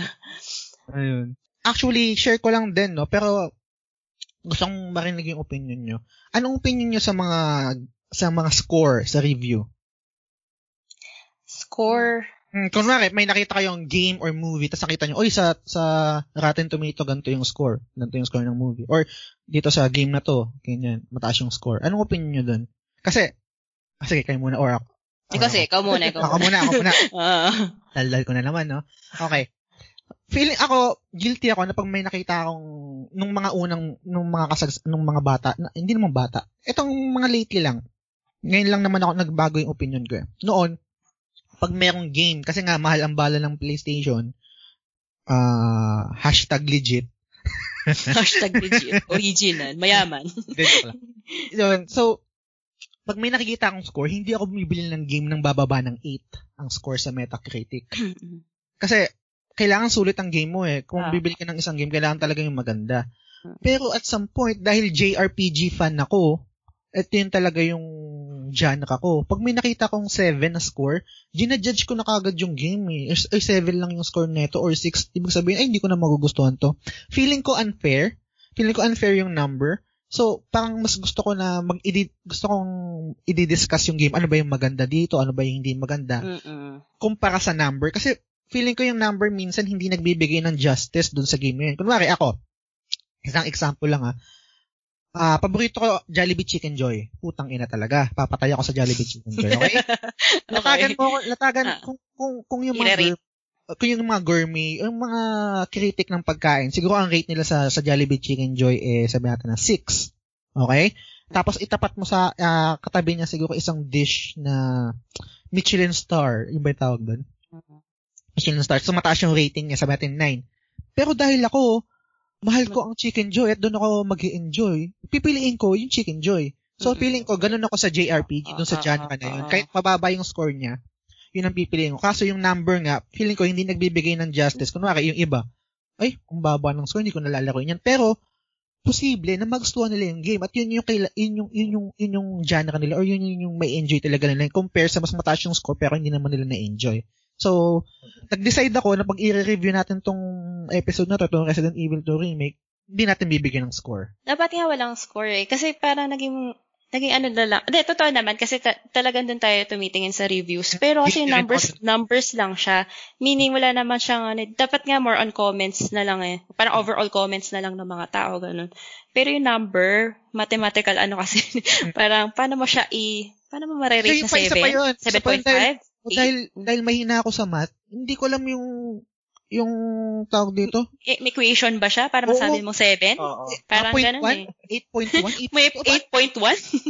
Ayun. Actually, share ko lang din, no? Pero, gusto kong marinig yung opinion nyo. Anong opinion nyo sa mga sa mga score sa review? Score? Hmm, kunwari, may nakita kayong game or movie, tapos nakita nyo, oy, sa, sa Rotten Tomato, ganito yung score. Ganito yung score ng movie. Or, dito sa game na to, ganyan, mataas yung score. Anong opinion nyo dun? Kasi, ah, sige, kayo muna, or ako. Ikaw kasi, ikaw muna, ikaw muna. ako muna, ako muna. Daldal ko na naman, no? Okay. Feeling ako, guilty ako na pag may nakita akong, nung mga unang, nung mga kasag, nung mga bata, na, hindi naman bata, itong mga lately lang, ngayon lang naman ako nagbago yung opinion ko eh. Noon, pag merong game, kasi nga mahal ang bala ng PlayStation, uh, hashtag legit. hashtag legit. Original. Mayaman. Yun. So, pag may nakikita akong score, hindi ako bumibili ng game ng bababa ng 8 ang score sa Metacritic. kasi, kailangan sulit ang game mo eh. Kung ah. bibili ka ng isang game, kailangan talaga yung maganda. Hmm. Pero at some point, dahil JRPG fan ako, ito yun talaga yung genre ko. Pag may nakita kong 7 na score, ginajudge ko na kagad yung game eh. Ay, 7 lang yung score neto or 6. Ibig sabihin, ay, hindi ko na magugustuhan to. Feeling ko unfair. Feeling ko unfair yung number. So, parang mas gusto ko na mag gusto kong i-discuss yung game. Ano ba yung maganda dito? Ano ba yung hindi maganda? Mm-mm. Kumpara sa number. Kasi, feeling ko yung number minsan hindi nagbibigay ng justice dun sa game yun. Kunwari, ako, isang example lang ah, Ah, uh, paborito ko Jollibee Chicken Joy. Putang ina talaga. Papatay ako sa Jollibee Chicken Joy, okay? latagan okay. mo, latagan ah. kung, kung kung yung mga kung yung mga gourmet, yung mga critic ng pagkain, siguro ang rate nila sa sa Jollibee Chicken Joy eh sabi natin na 6. Okay? Tapos itapat mo sa uh, katabi niya siguro isang dish na Michelin star, yung ba yung tawag doon? Mm-hmm. Michelin star. So mataas yung rating niya, sabi natin 9. Pero dahil ako, mahal ko ang Chicken Joy at doon ako mag enjoy pipiliin ko yung Chicken Joy. So, mm-hmm. feeling ko, ganun ako sa JRPG, doon sa genre na yun. Kahit mababa yung score niya, yun ang pipiliin ko. Kaso yung number nga, feeling ko hindi nagbibigay ng justice. Kunwari, yung iba, ay, kung baba ng score, hindi ko nalalaro yan. Pero, posible na magustuhan nila yung game at yun yung kaila, yun yung yun yung yun yung genre nila or yun, yun yung may enjoy talaga nila compare sa mas mataas yung score pero hindi naman nila na-enjoy. So, nag-decide ako na pag i-review natin tong episode na to, tong Resident Evil 2 remake, hindi natin bibigyan ng score? Dapat nga walang score eh. Kasi parang naging naging ano na lang. Hindi, totoo naman kasi ta- talagang doon tayo tumitingin sa reviews. Pero kasi numbers numbers lang siya. Meaning wala naman siyang ano, dapat nga more on comments na lang eh. Parang overall comments na lang ng mga tao ganun. Pero yung number, mathematical ano kasi, parang paano mo siya i paano mo ma-rate so, sa 7? 7.5? Dahil, dahil, dahil mahina ako sa math, hindi ko alam yung yung tawag dito? E, may equation ba siya para masabi mo 7? Oo. Parang ganun eh. 8.1? may 8.1?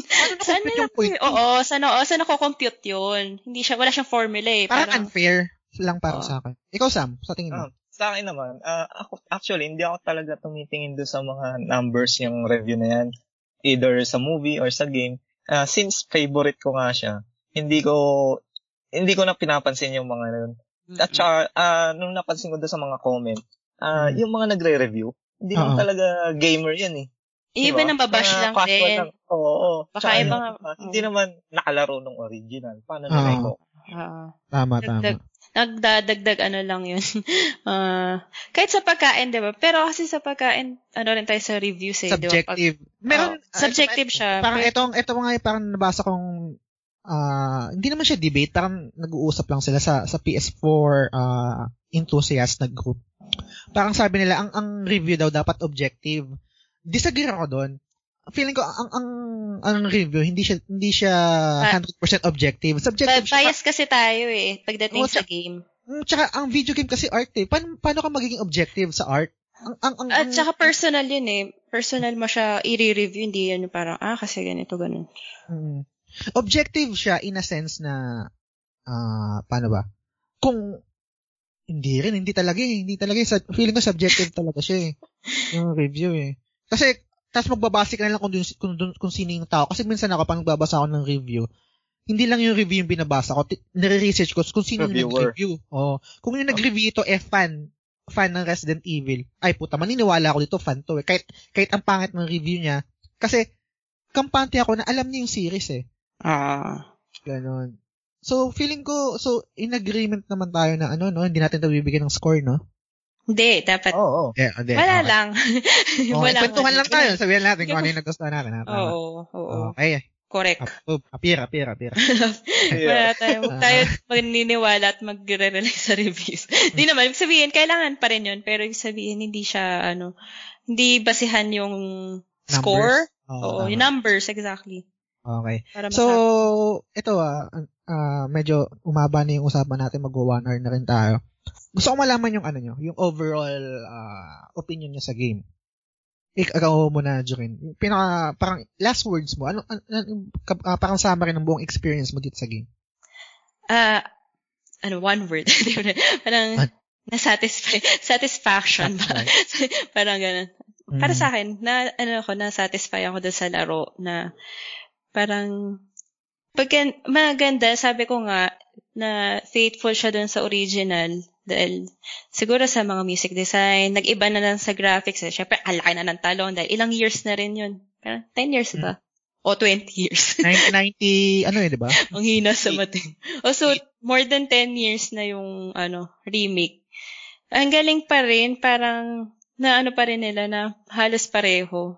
sana yung point? Oo, sana, oo, sana ko-compute yun. Hindi siya, wala siyang formula eh. Parang, parang unfair lang para oh. sa akin. Ikaw, Sam, sa tingin mo? Uh, sa akin naman, uh, ako, actually, hindi ako talaga tumitingin doon sa mga numbers yung review na yan. Either sa movie or sa game. Uh, since favorite ko nga siya, hindi ko hindi ko na pinapansin yung mga nun. Mm-hmm. At saka, uh, nung napansin ko doon sa mga comment, uh, mm-hmm. yung mga nagre-review, hindi uh-huh. naman talaga gamer yan eh. Even diba? ang babash lang din. Lang. Oo, oo. Baka Tsaka, ibang... Uh, hindi naman nakalaro ng original. Paano uh-huh. nila ko? Uh, tama, tama. Nagdadagdag ano lang yun. uh, kahit sa pagkain, di ba? Pero kasi sa pagkain, ano rin tayo sa reviews eh. Subjective. Diba? Pag, Meron, uh, subjective siya. Parang itong, ito nga parang nabasa kong uh, hindi naman siya debate, parang nag-uusap lang sila sa sa PS4 uh, enthusiast na group. Parang sabi nila ang ang review daw dapat objective. Disagree ako doon. Feeling ko ang ang ang review hindi siya hindi siya 100% objective. Subjective ba- bias siya. kasi tayo eh pagdating oh, sa game. Mm, tsaka ang video game kasi art eh. Paano, paano ka magiging objective sa art? Ang, ang, ang, At saka personal yun eh. Personal mo siya i-review, hindi yan parang, ah, kasi ganito, ganun. Mm. Objective siya in a sense na, uh, paano ba? Kung, hindi rin, hindi talaga eh. Hindi talaga eh. Feeling ko subjective talaga siya eh. Yung review eh. Kasi, tapos magbabase ka na lang kung, dun, kung, dun, kung sino yung tao. Kasi minsan ako, pag nagbabasa ako ng review, hindi lang yung review yung binabasa ko. T- nare-research ko kung sino Reviewer. yung nag-review. Oh. Kung yung nag-review ito, eh, fan, fan ng Resident Evil, ay puta, maniniwala ako dito, fan to eh. Kahit, kahit ang pangit ng review niya. Kasi, kampante ako na alam niya yung series eh. Ah. Ganon. So, feeling ko, so, in agreement naman tayo na ano, no? Hindi natin ito bibigyan ng score, no? Hindi, dapat. Oo. Oh, oh. Yeah, hindi. Wala okay. lang. okay, Wala kwentuhan lang tayo. Sabihan natin kung ano yung nagustuhan natin. Oo, oo. oo. Okay. Correct. Apir, apir, apir. Wala tayo. Uh, tayo maniniwala at magre-rely sa reviews. Hindi naman. Ibig sabihin, kailangan pa rin yun. Pero ibig sabihin, hindi siya, ano, hindi basihan yung numbers. score. Oh, Oo, yung numbers, exactly. Okay. So, ito ah, uh, medyo umaba na yung usapan natin, mag-one hour na rin tayo. Gusto ko malaman yung ano nyo, yung overall uh, opinion nyo sa game. Ikaw mo na, Jorin. Pinaka, parang last words mo, ano, ano uh, parang summary ng buong experience mo dito sa game. Uh, ano, one word. parang, uh, na-satisfy, satisfaction ba? parang ganun. Mm. Para sa akin, na, ano ako, na-satisfy ako doon sa laro na parang pag maganda, sabi ko nga, na faithful siya dun sa original. Dahil siguro sa mga music design, nag-iba na lang sa graphics. Eh. Siyempre, alaki na ng talong dahil ilang years na rin yun. Parang 10 years ba? Hmm. O 20 years. 1990, ano yun, di ba? Ang hina sa mati. O so, more than 10 years na yung ano remake. Ang galing pa rin, parang na ano pa rin nila na halos pareho.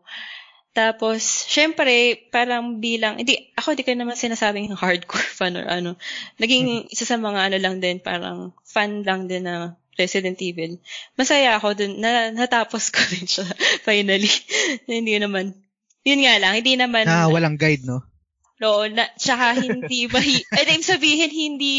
Tapos, syempre, parang bilang, hindi, ako di ko naman sinasabing hardcore fan or ano. Naging mm-hmm. isa sa mga ano lang din, parang fan lang din na Resident Evil. Masaya ako dun, na, natapos ko rin siya, finally. hindi naman, yun nga lang, hindi naman. Na walang guide, no? No, na, tsaka hindi ba, eh, sabihin, hindi,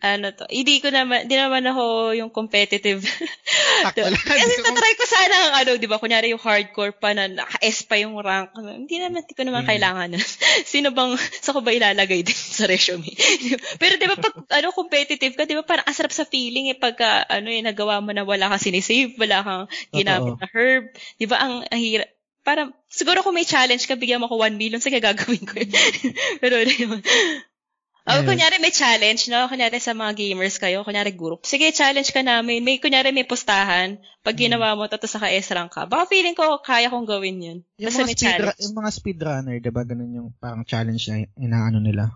ano to, hindi ko naman, hindi naman ako yung competitive. Kasi tatry ko sana ang ano, di ba, kunyari yung hardcore pa na naka-S pa yung rank. Hindi naman, hindi ko naman mm. kailangan na. Sino bang, sa ko ba ilalagay din sa resume? Pero di ba, pag ano, competitive ka, di ba, parang asarap sa feeling eh, pagka, ano eh, nagawa mo na wala kang sinisave, wala kang ginamit na herb. Di ba, ang, ang hirap, parang, siguro kung may challenge ka, bigyan mo ako 1 million, sige, gagawin ko yun. Pero, di ba, oh, kunyari may challenge, no? Kunyari sa mga gamers kayo, kunyari group. Sige, challenge ka namin. May, kunyari may pustahan. Pag hmm. ginawa mo, tapos saka S-rank ka. Baka feeling ko, kaya kong gawin yun. Yung mga, speed, yung mga speedrunner, diba, ganun yung parang challenge na inaano nila?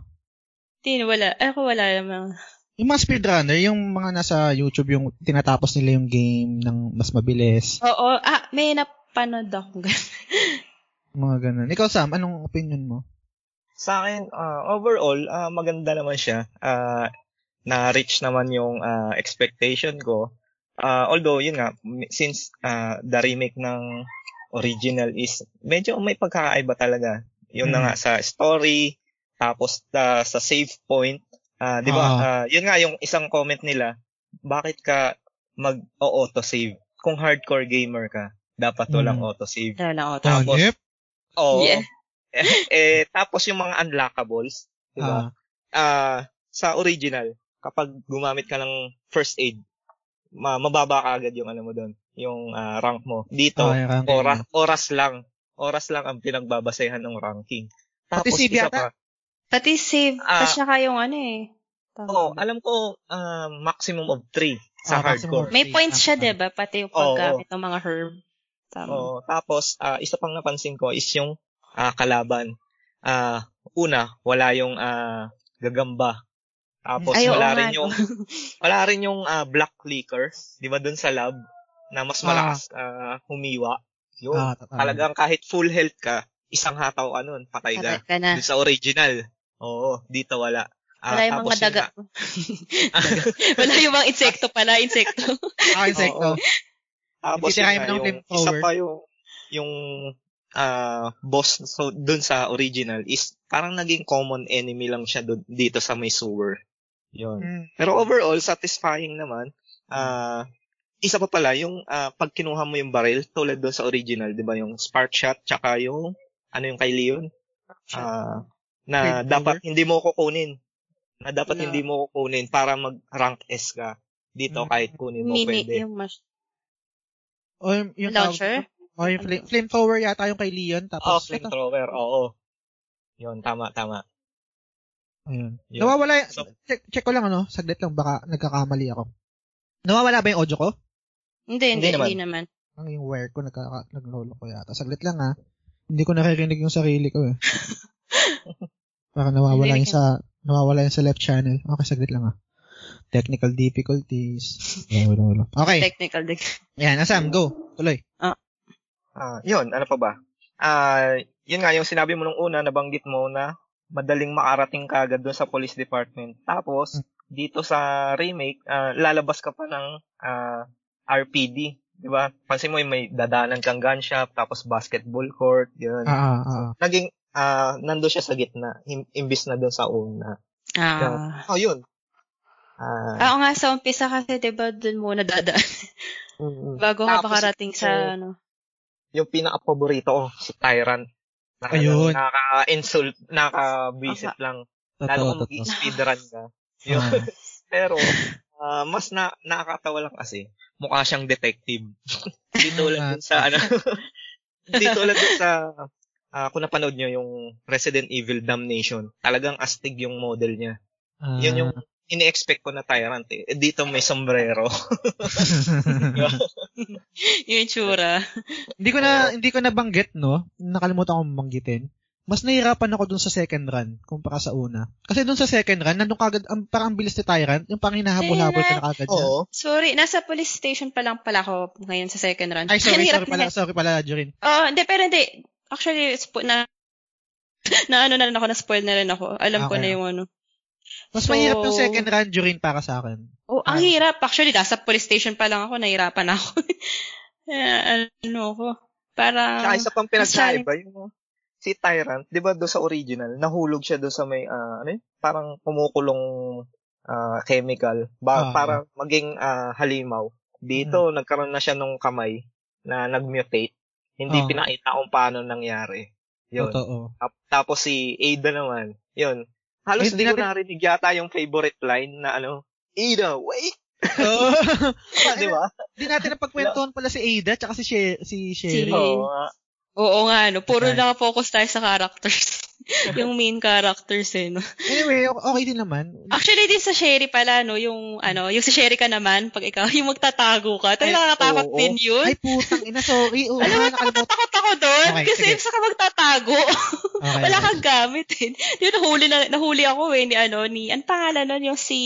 Hindi, wala. Ako wala namang. Yung mga speedrunner, yung mga nasa YouTube, yung tinatapos nila yung game ng mas mabilis. Oo. Ah, may napanood ako. mga ganun. Ikaw, Sam, anong opinion mo? Sa akin, uh, overall, uh, maganda naman siya. Uh, na-reach naman yung uh, expectation ko. Uh, although, yun nga, since uh, the remake ng original is medyo may pagkakaiba talaga. Yun hmm. na nga sa story, tapos uh, sa save point, Uh, 'di ba? Uh, yun nga yung isang comment nila, bakit ka mag-auto save? Kung hardcore gamer ka, dapat walang hmm. auto save. Walang auto. Tapos, yep. Oh, yeah. Eh, eh, tapos yung mga unlockables, 'di ba? Ah, uh, sa original, kapag gumamit ka ng first aid, ma- mababa ka agad yung ano mo doon, yung uh, rank mo. Dito, oh, oras, oras lang. Oras lang ang pinagbabasehan ng ranking. Tapos Pati isa pa, Pati save, uh, ah. siya kayong ano eh. Oo, oh, alam ko uh, maximum of 3 sa oh, hardcore. May points siya, 'di ba? Pati yung paggamit oh, ng mga herb. Tama. Oh, tapos uh, isa pang napansin ko is yung uh, kalaban. Uh, una, wala yung uh, gagamba. Tapos Ay, wala, rin yung, wala rin yung uh, black clicker, 'di ba doon sa lab na mas malakas uh, humiwa. Yun. Ah, talagang kahit full health ka, isang hataw ka nun, patay ka. ka na. Doon sa original. Oo, dito wala. Ah, wala yung mga daga. wala yung mga insekto pala, insekto. ah, insekto. Tapos yun nga, yung, isa pa yung, yung uh, boss so doon sa original is parang naging common enemy lang siya doon dito sa may sewer. Yun. Mm. Pero overall satisfying naman. Uh, isa pa pala yung uh, pag kinuha mo yung barrel tulad doon sa original, 'di ba, yung spark shot tsaka yung ano yung kay Leon? Uh, na Great dapat power. hindi mo kukunin. Na dapat no. hindi mo kukunin para mag-rank S ka. Dito mm. kahit kunin mo Mini, pwede. Yung mas... O yung, yung launcher? O yung flame, flamethrower yata yung kay Leon. Tapos, oh, flamethrower. Oo. Yun, tama, tama. Ayun. Yun. Nawawala, so, check, check ko lang ano, saglit lang, baka nagkakamali ako. Nawawala ba yung audio ko? Hindi, hindi, hindi naman. Hindi naman. Ang yung wire ko, nagka, naglolo ko yata. Saglit lang ha. Hindi ko naririnig yung sarili ko eh. Baka nawawala yung sa nawawala yung sa left channel. Okay, saglit lang ah. Technical difficulties. Okay. Technical difficulties. Yan, Asam, go. Tuloy. Ah. Uh, yun, ano pa ba? Ah, uh, yun nga yung sinabi mo nung una, nabanggit mo na madaling makarating ka agad doon sa police department. Tapos, hmm. dito sa remake, uh, lalabas ka pa ng uh, RPD. Di ba? Pansin mo yung may dadanan kang gun shop, tapos basketball court, yun. Ah, ah, ah. So, naging uh, nando siya sa gitna, im- imbis na doon sa una. Ah. So, oh, yun. Uh, Oo nga, sa umpisa kasi, di ba, doon muna dadaan. mm-hmm. Bago ka makarating sa, yung, ano. Yung pinaka-paborito ko, si Tyrant. Naka, Ayun. Naka-insult, naka-visit lang. Lalo kung mag-speedrun ka. Yun. Ah. Pero, uh, mas na nakakatawa lang kasi, mukha siyang detective. Dito lang sa, ano, dito lang sa uh, kung napanood nyo yung Resident Evil Damnation, talagang astig yung model niya. Uh, Yun yung ini-expect ko na tyrant eh. eh dito may sombrero. yung tsura. hindi ko na hindi ko nabanggit no. Nakalimutan kong banggitin. Mas nahirapan ako dun sa second run kumpara sa una. Kasi dun sa second run, nandun kagad, ang, parang bilis ni Tyrant, yung pang hinahabol-habol ka na kagad. Oo. Sorry, nasa police station pa lang pala ako ngayon sa second run. Ay, sorry, sorry pala, sorry pala, Jorin. Oo, oh, hindi, pero hindi. Actually, spo- na na ano na rin ako, na-spoil na rin ako. Alam okay. ko na yung ano. Mas so, mahirap yung second run during para sa akin. Oh, ang um, hirap. Actually, nasa police station pa lang ako, nahirapan ako. ano ako. Para... Saka isa pang pinagkaiba, yung si Tyrant, di ba do sa original, nahulog siya do sa may, uh, ano yun? Parang kumukulong uh, chemical ba, uh, para maging uh, halimaw. Dito, hmm. nagkaroon na siya nung kamay na nag-mutate. Hindi oh. pinakita kung paano nangyari. Yun. Totoo. Tapos si Ada naman, yun. Halos hindi ko narinig yata yung favorite line na ano, Ada, wait! Oo. di ba? Hindi natin napagkwentuhan pala si Ada tsaka si She- si Sherry. Oo. Oo nga, no. Puro okay. nakafocus tayo sa characters. yung main characters eh, no? Anyway, okay din naman. Actually, din sa Sherry pala, no, yung, ano, yung sa Sherry ka naman, pag ikaw, yung magtatago ka, tayo nakakatakot oh, din yun. Ay, putang ina, sorry. Oh, Alam mo, nakatakot ako doon, okay, kasi sige. saka magtatago. Okay, Wala kang gamit eh. Yun, nahuli, na, nahuli ako eh, ni, ano, ni, ang pangalan nun, yung si,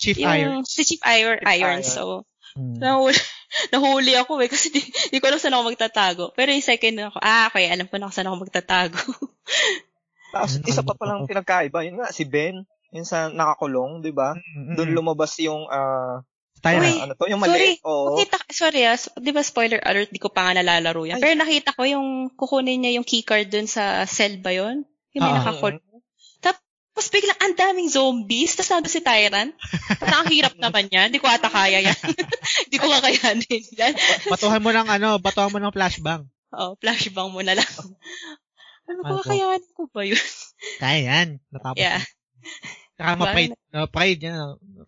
Chief yung, Iron. Si Chief Iron, Iron, so, hmm. nahuli, nahuli ako eh, kasi di, di ko alam saan ako magtatago. Pero yung second ako, ah, okay, alam ko na kung saan ako magtatago. Tapos ano, isa pa palang pinagkaiba, yun nga, si Ben, yun sa nakakulong, di ba? Mm-hmm. Doon lumabas yung, uh, Tayo, Uy, ano to, yung mali. Sorry, oh. nakita, sorry ah, di ba spoiler alert, di ko pa nga nalalaro yan. Ay. Pero nakita ko yung kukunin niya yung keycard dun sa cell ba yun? Yung may uh, nakakulong. Tapos biglang ang daming zombies, tapos nando si Tyrant. Parang ang hirap naman yan. Hindi ko ata kaya yan. Hindi ko kakayanin yan. batuhan mo ng ano, batuhan mo ng flashbang. Oo, oh, flashbang mo na lang. Ano ba kakayanin ko ba yun? Kaya yan. Natapos. Yeah. Saka ma-pride. No, pride yan.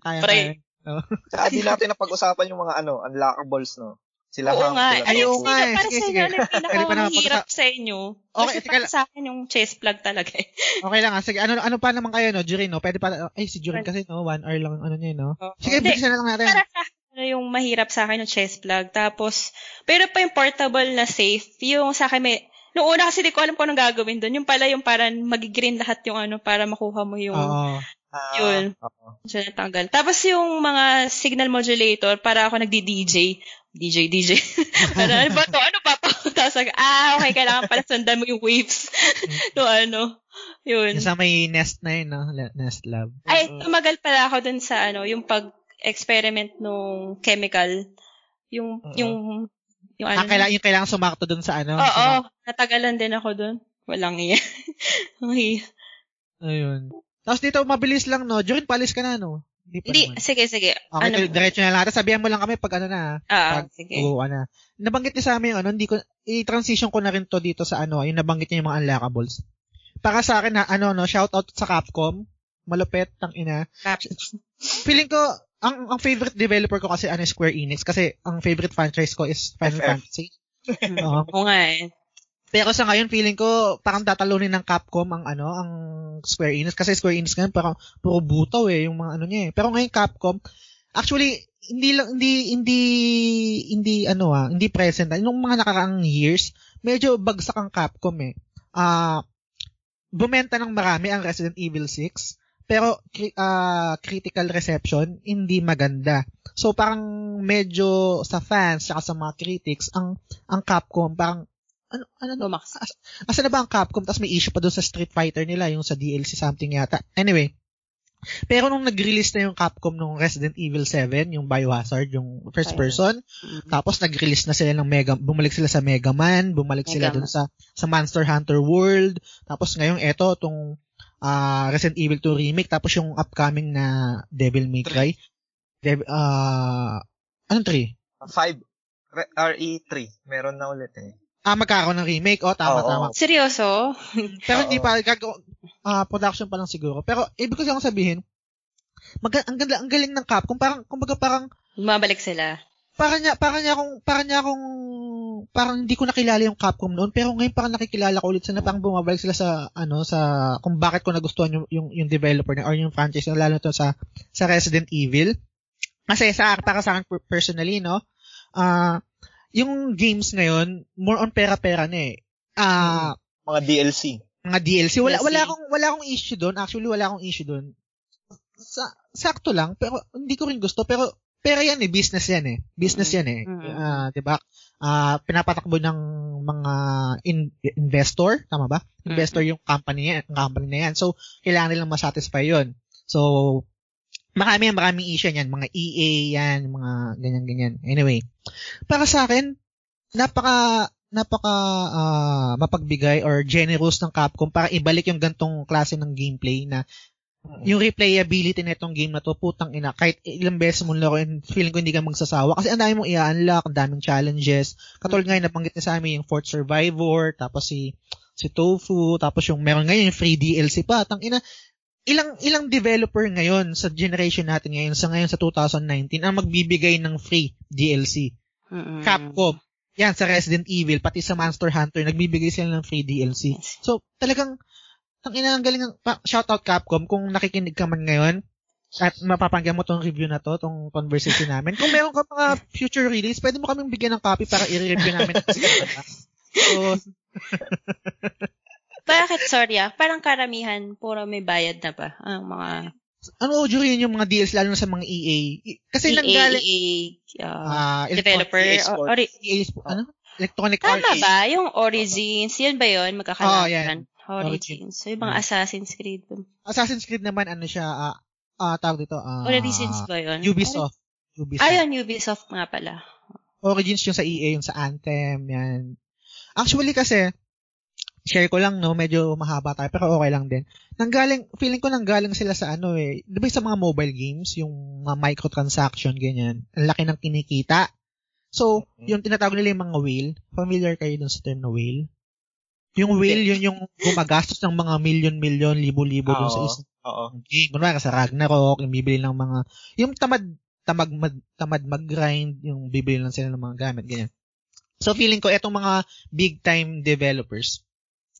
Kaya, pride. kaya. No. Saka di natin napag-usapan yung mga ano, unlockables, no? Sila Oo nga. Sila Ay, oo nga. Eh. Para sige, sa inyo, sige. pinakahirap sa inyo. Okay, Kasi para sa akin yung chest plug talaga eh. Okay lang. Ah. Sige, ano ano pa naman kayo, no? Jurin, no? Pwede pa, ay, si Jurin kasi, no? One hour lang, ano niya, no? Sige, bilisan na lang natin. Para sa ano yung mahirap sa akin yung chest plug. Tapos, pero pa yung portable na safe, yung sa akin may, Noong una kasi di ko alam kung anong gagawin doon. Yung pala yung parang magigreen lahat yung ano para makuha mo yung Oo. Uh, yun. Uh, so, natanggal. Tapos yung mga signal modulator, para ako nagdi-DJ. DJ, DJ. ano, ano ba to? Ano ba to? Tapos, ah, okay, kailangan pala sundan mo yung waves. no, ano. Yun. Yung sa may Nest na yun, no? Nest Lab. Ay, tumagal pala ako dun sa, ano, yung pag-experiment nung chemical. Yung, uh-huh. yung yung ano? Ah, kailangan, yung kailangan sumakto dun sa ano? Oo, oh, natagalan din ako dun. Walang iya. okay. Ayun. Tapos dito, mabilis lang, no? During palis ka na, no? Hindi, Hindi sige, sige. Okay, ano, diretso na lang. Sabihan mo lang kami pag ano na. Ah, pag, sige. Oo, ano. Nabanggit niya sa amin yung ano, hindi ko, i-transition ko na rin to dito sa ano, yung nabanggit niya yung mga unlockables. Para sa akin, na, ano, no, shout out sa Capcom. Malupet, tang ina. Feeling ko, ang ang favorite developer ko kasi ano Square Enix kasi ang favorite franchise ko is Final FF. Fantasy. Oo. Oo nga eh. Pero sa ngayon feeling ko parang tatalunin ng Capcom ang ano ang Square Enix kasi Square Enix ngayon parang puro butaw eh yung mga ano niya eh. Pero ngayon Capcom actually hindi lang hindi hindi hindi ano ah, hindi present. Nung mga nakaraang years, medyo bagsak ang Capcom eh. Ah uh, bumenta ng marami ang Resident Evil 6 pero uh, critical reception hindi maganda. So parang medyo sa fans at sa mga critics ang ang Capcom parang ano ano no Max? As, asa na ba ang Capcom tapos may issue pa doon sa Street Fighter nila yung sa DLC something yata. Anyway, pero nung nag-release na yung Capcom nung Resident Evil 7, yung Biohazard, yung first person, mm-hmm. tapos nag-release na sila ng Mega, bumalik sila sa Mega Man, bumalik Mega sila dun sa sa Monster Hunter World, tapos ngayon eto tong uh, Resident Evil 2 remake tapos yung upcoming na Devil May Cry. Dev, uh, anong 3? 5. RE3. Meron na ulit eh. Ah, magkakaroon ng remake. Oh, tama, Oo. tama. Seryoso? Pero hindi pa, gagawa, uh, production pa lang siguro. Pero, ibig ko lang sabihin, mag- ang, ganda, ang galing ng Capcom. Parang, kumbaga parang, Bumabalik sila. Para niya, para niya akong, para niya akong parang hindi ko nakilala yung Capcom noon, pero ngayon parang nakikilala ko ulit sila, parang bumabalik sila sa, ano, sa, kung bakit ko nagustuhan yung, yung, yung developer na, or yung franchise na, lalo to sa, sa Resident Evil. Kasi sa, para sa akin personally, no, ah, uh, yung games ngayon, more on pera-pera na eh. Ah, uh, mga DLC. Mga DLC. Wala, DLC. wala akong, wala akong issue doon. Actually, wala akong issue doon. Sa, sakto lang, pero hindi ko rin gusto, pero pero yan eh, business yan eh. Business yan eh. Mm-hmm. Uh, 'di ba? Uh, pinapatakbo ng mga in- investor, tama ba? Investor mm-hmm. yung company yan, company na yan. So, kailangan nilang ma-satisfy 'yon. So, marami yan, maraming issue yan, mga EA yan, mga ganyan-ganyan. Anyway, para sa akin, napaka napaka uh, mapagbigay or generous ng Capcom para ibalik yung gantong klase ng gameplay na yung replayability na itong game na to, putang ina, kahit ilang beses mo laro, feeling ko hindi ka magsasawa. Kasi ang dami mong i-unlock, ang daming challenges. Katulad ngayon, nabanggit niya sa amin yung Fort Survivor, tapos si si Tofu, tapos yung meron ngayon yung free DLC pa. Tang ina, ilang ilang developer ngayon sa generation natin ngayon sa ngayon sa 2019 ang magbibigay ng free DLC. Mm-hmm. Capcom. yan, sa Resident Evil, pati sa Monster Hunter, nagbibigay sila ng free DLC. So, talagang, ang ina ang galing, shoutout Capcom, kung nakikinig ka man ngayon, at mapapanggan mo tong review na to, tong conversation namin. Kung meron ka mga future release, pwede mo kaming bigyan ng copy para i-review namin. so, Bakit, sorry ah, parang karamihan, puro may bayad na pa ang mga ano audio rin yung mga deals lalo na sa mga EA. Kasi EA, nanggaling EA uh, uh, developer EA Sports, or, EA Sports, ano? Electronic Tama Arts. ba? Yung Origins, yun ba yun? Magkakalaban. Oh, yan. Origins. So, yung mga Assassin's Creed. Assassin's Creed naman, ano siya, ah, uh, uh, tawag dito, uh, Origins ba yun? Ubisoft. Ubisoft. Ayun, Ubisoft nga pala. Origins yung sa EA, yung sa Anthem, yan. Actually kasi, share ko lang, no, medyo mahaba tayo, pero okay lang din. Nanggaling, feeling ko nanggaling sila sa ano eh, di ba sa mga mobile games, yung mga microtransaction, ganyan, ang laki ng kinikita. So, mm-hmm. yung tinatawag nila yung mga whale, familiar kayo dun sa term na whale? Yung whale, yun yung gumagastos ng mga million-million, libo-libo dun sa isang game. Kunwari sa Ragnarok, yung bibili ng mga, yung tamad, tamad, mag, tamad mag-grind, yung bibili lang sila ng mga gamit, ganyan. So, feeling ko, etong mga big-time developers,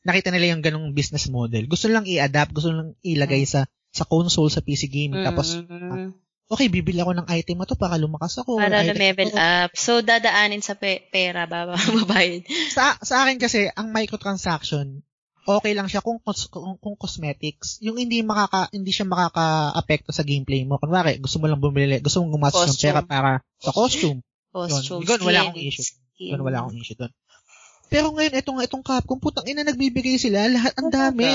nakita nila yung ganong business model. Gusto lang i-adapt, gusto lang ilagay sa sa console, sa PC game. Mm-hmm. Tapos, uh, okay, bibili ako ng item na to para lumakas ako. Para level up. So, dadaanin sa pe- pera, ba mabayad. sa, sa akin kasi, ang microtransaction, okay lang siya kung, kung, kung cosmetics. Yung hindi makaka hindi siya makaka-apekto sa gameplay mo. Kunwari, gusto mo lang bumili, gusto mong gumastos ng pera para sa costume. Costume. Yun, wala akong issue. Yun, wala akong issue doon. Pero ngayon, itong, itong Capcom, putang ina, nagbibigay sila. Lahat, ang dami.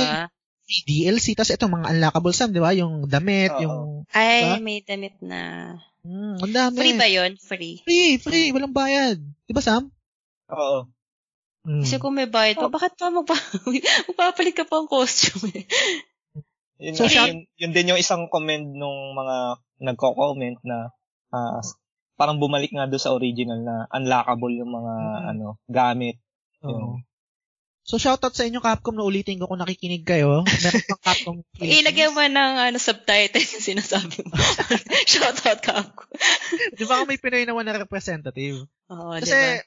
DLC, tapos itong mga unlockable sam, di ba? Yung damit, Uh-oh. yung... Ay, diba? may damit na... Hmm, ang dami. Free ba yun? Free? Free, free. Walang bayad. Di ba, Sam? Oo. Hmm. Kasi kung may bayad pa, oh. bakit pa magpa magpapalit ka pa ang costume eh? Yun, so, yun, yun din yung isang comment nung mga nagko-comment na uh, parang bumalik nga doon sa original na unlockable yung mga mm-hmm. ano gamit. Oo. So, shoutout sa inyo, Capcom, na ulitin ko kung nakikinig kayo. Meron pang Capcom Ilagay mo ng ano, subtitle yung sinasabi mo. shoutout, Capcom. Di ba may Pinoy naman na representative? Oo, Kasi, diba?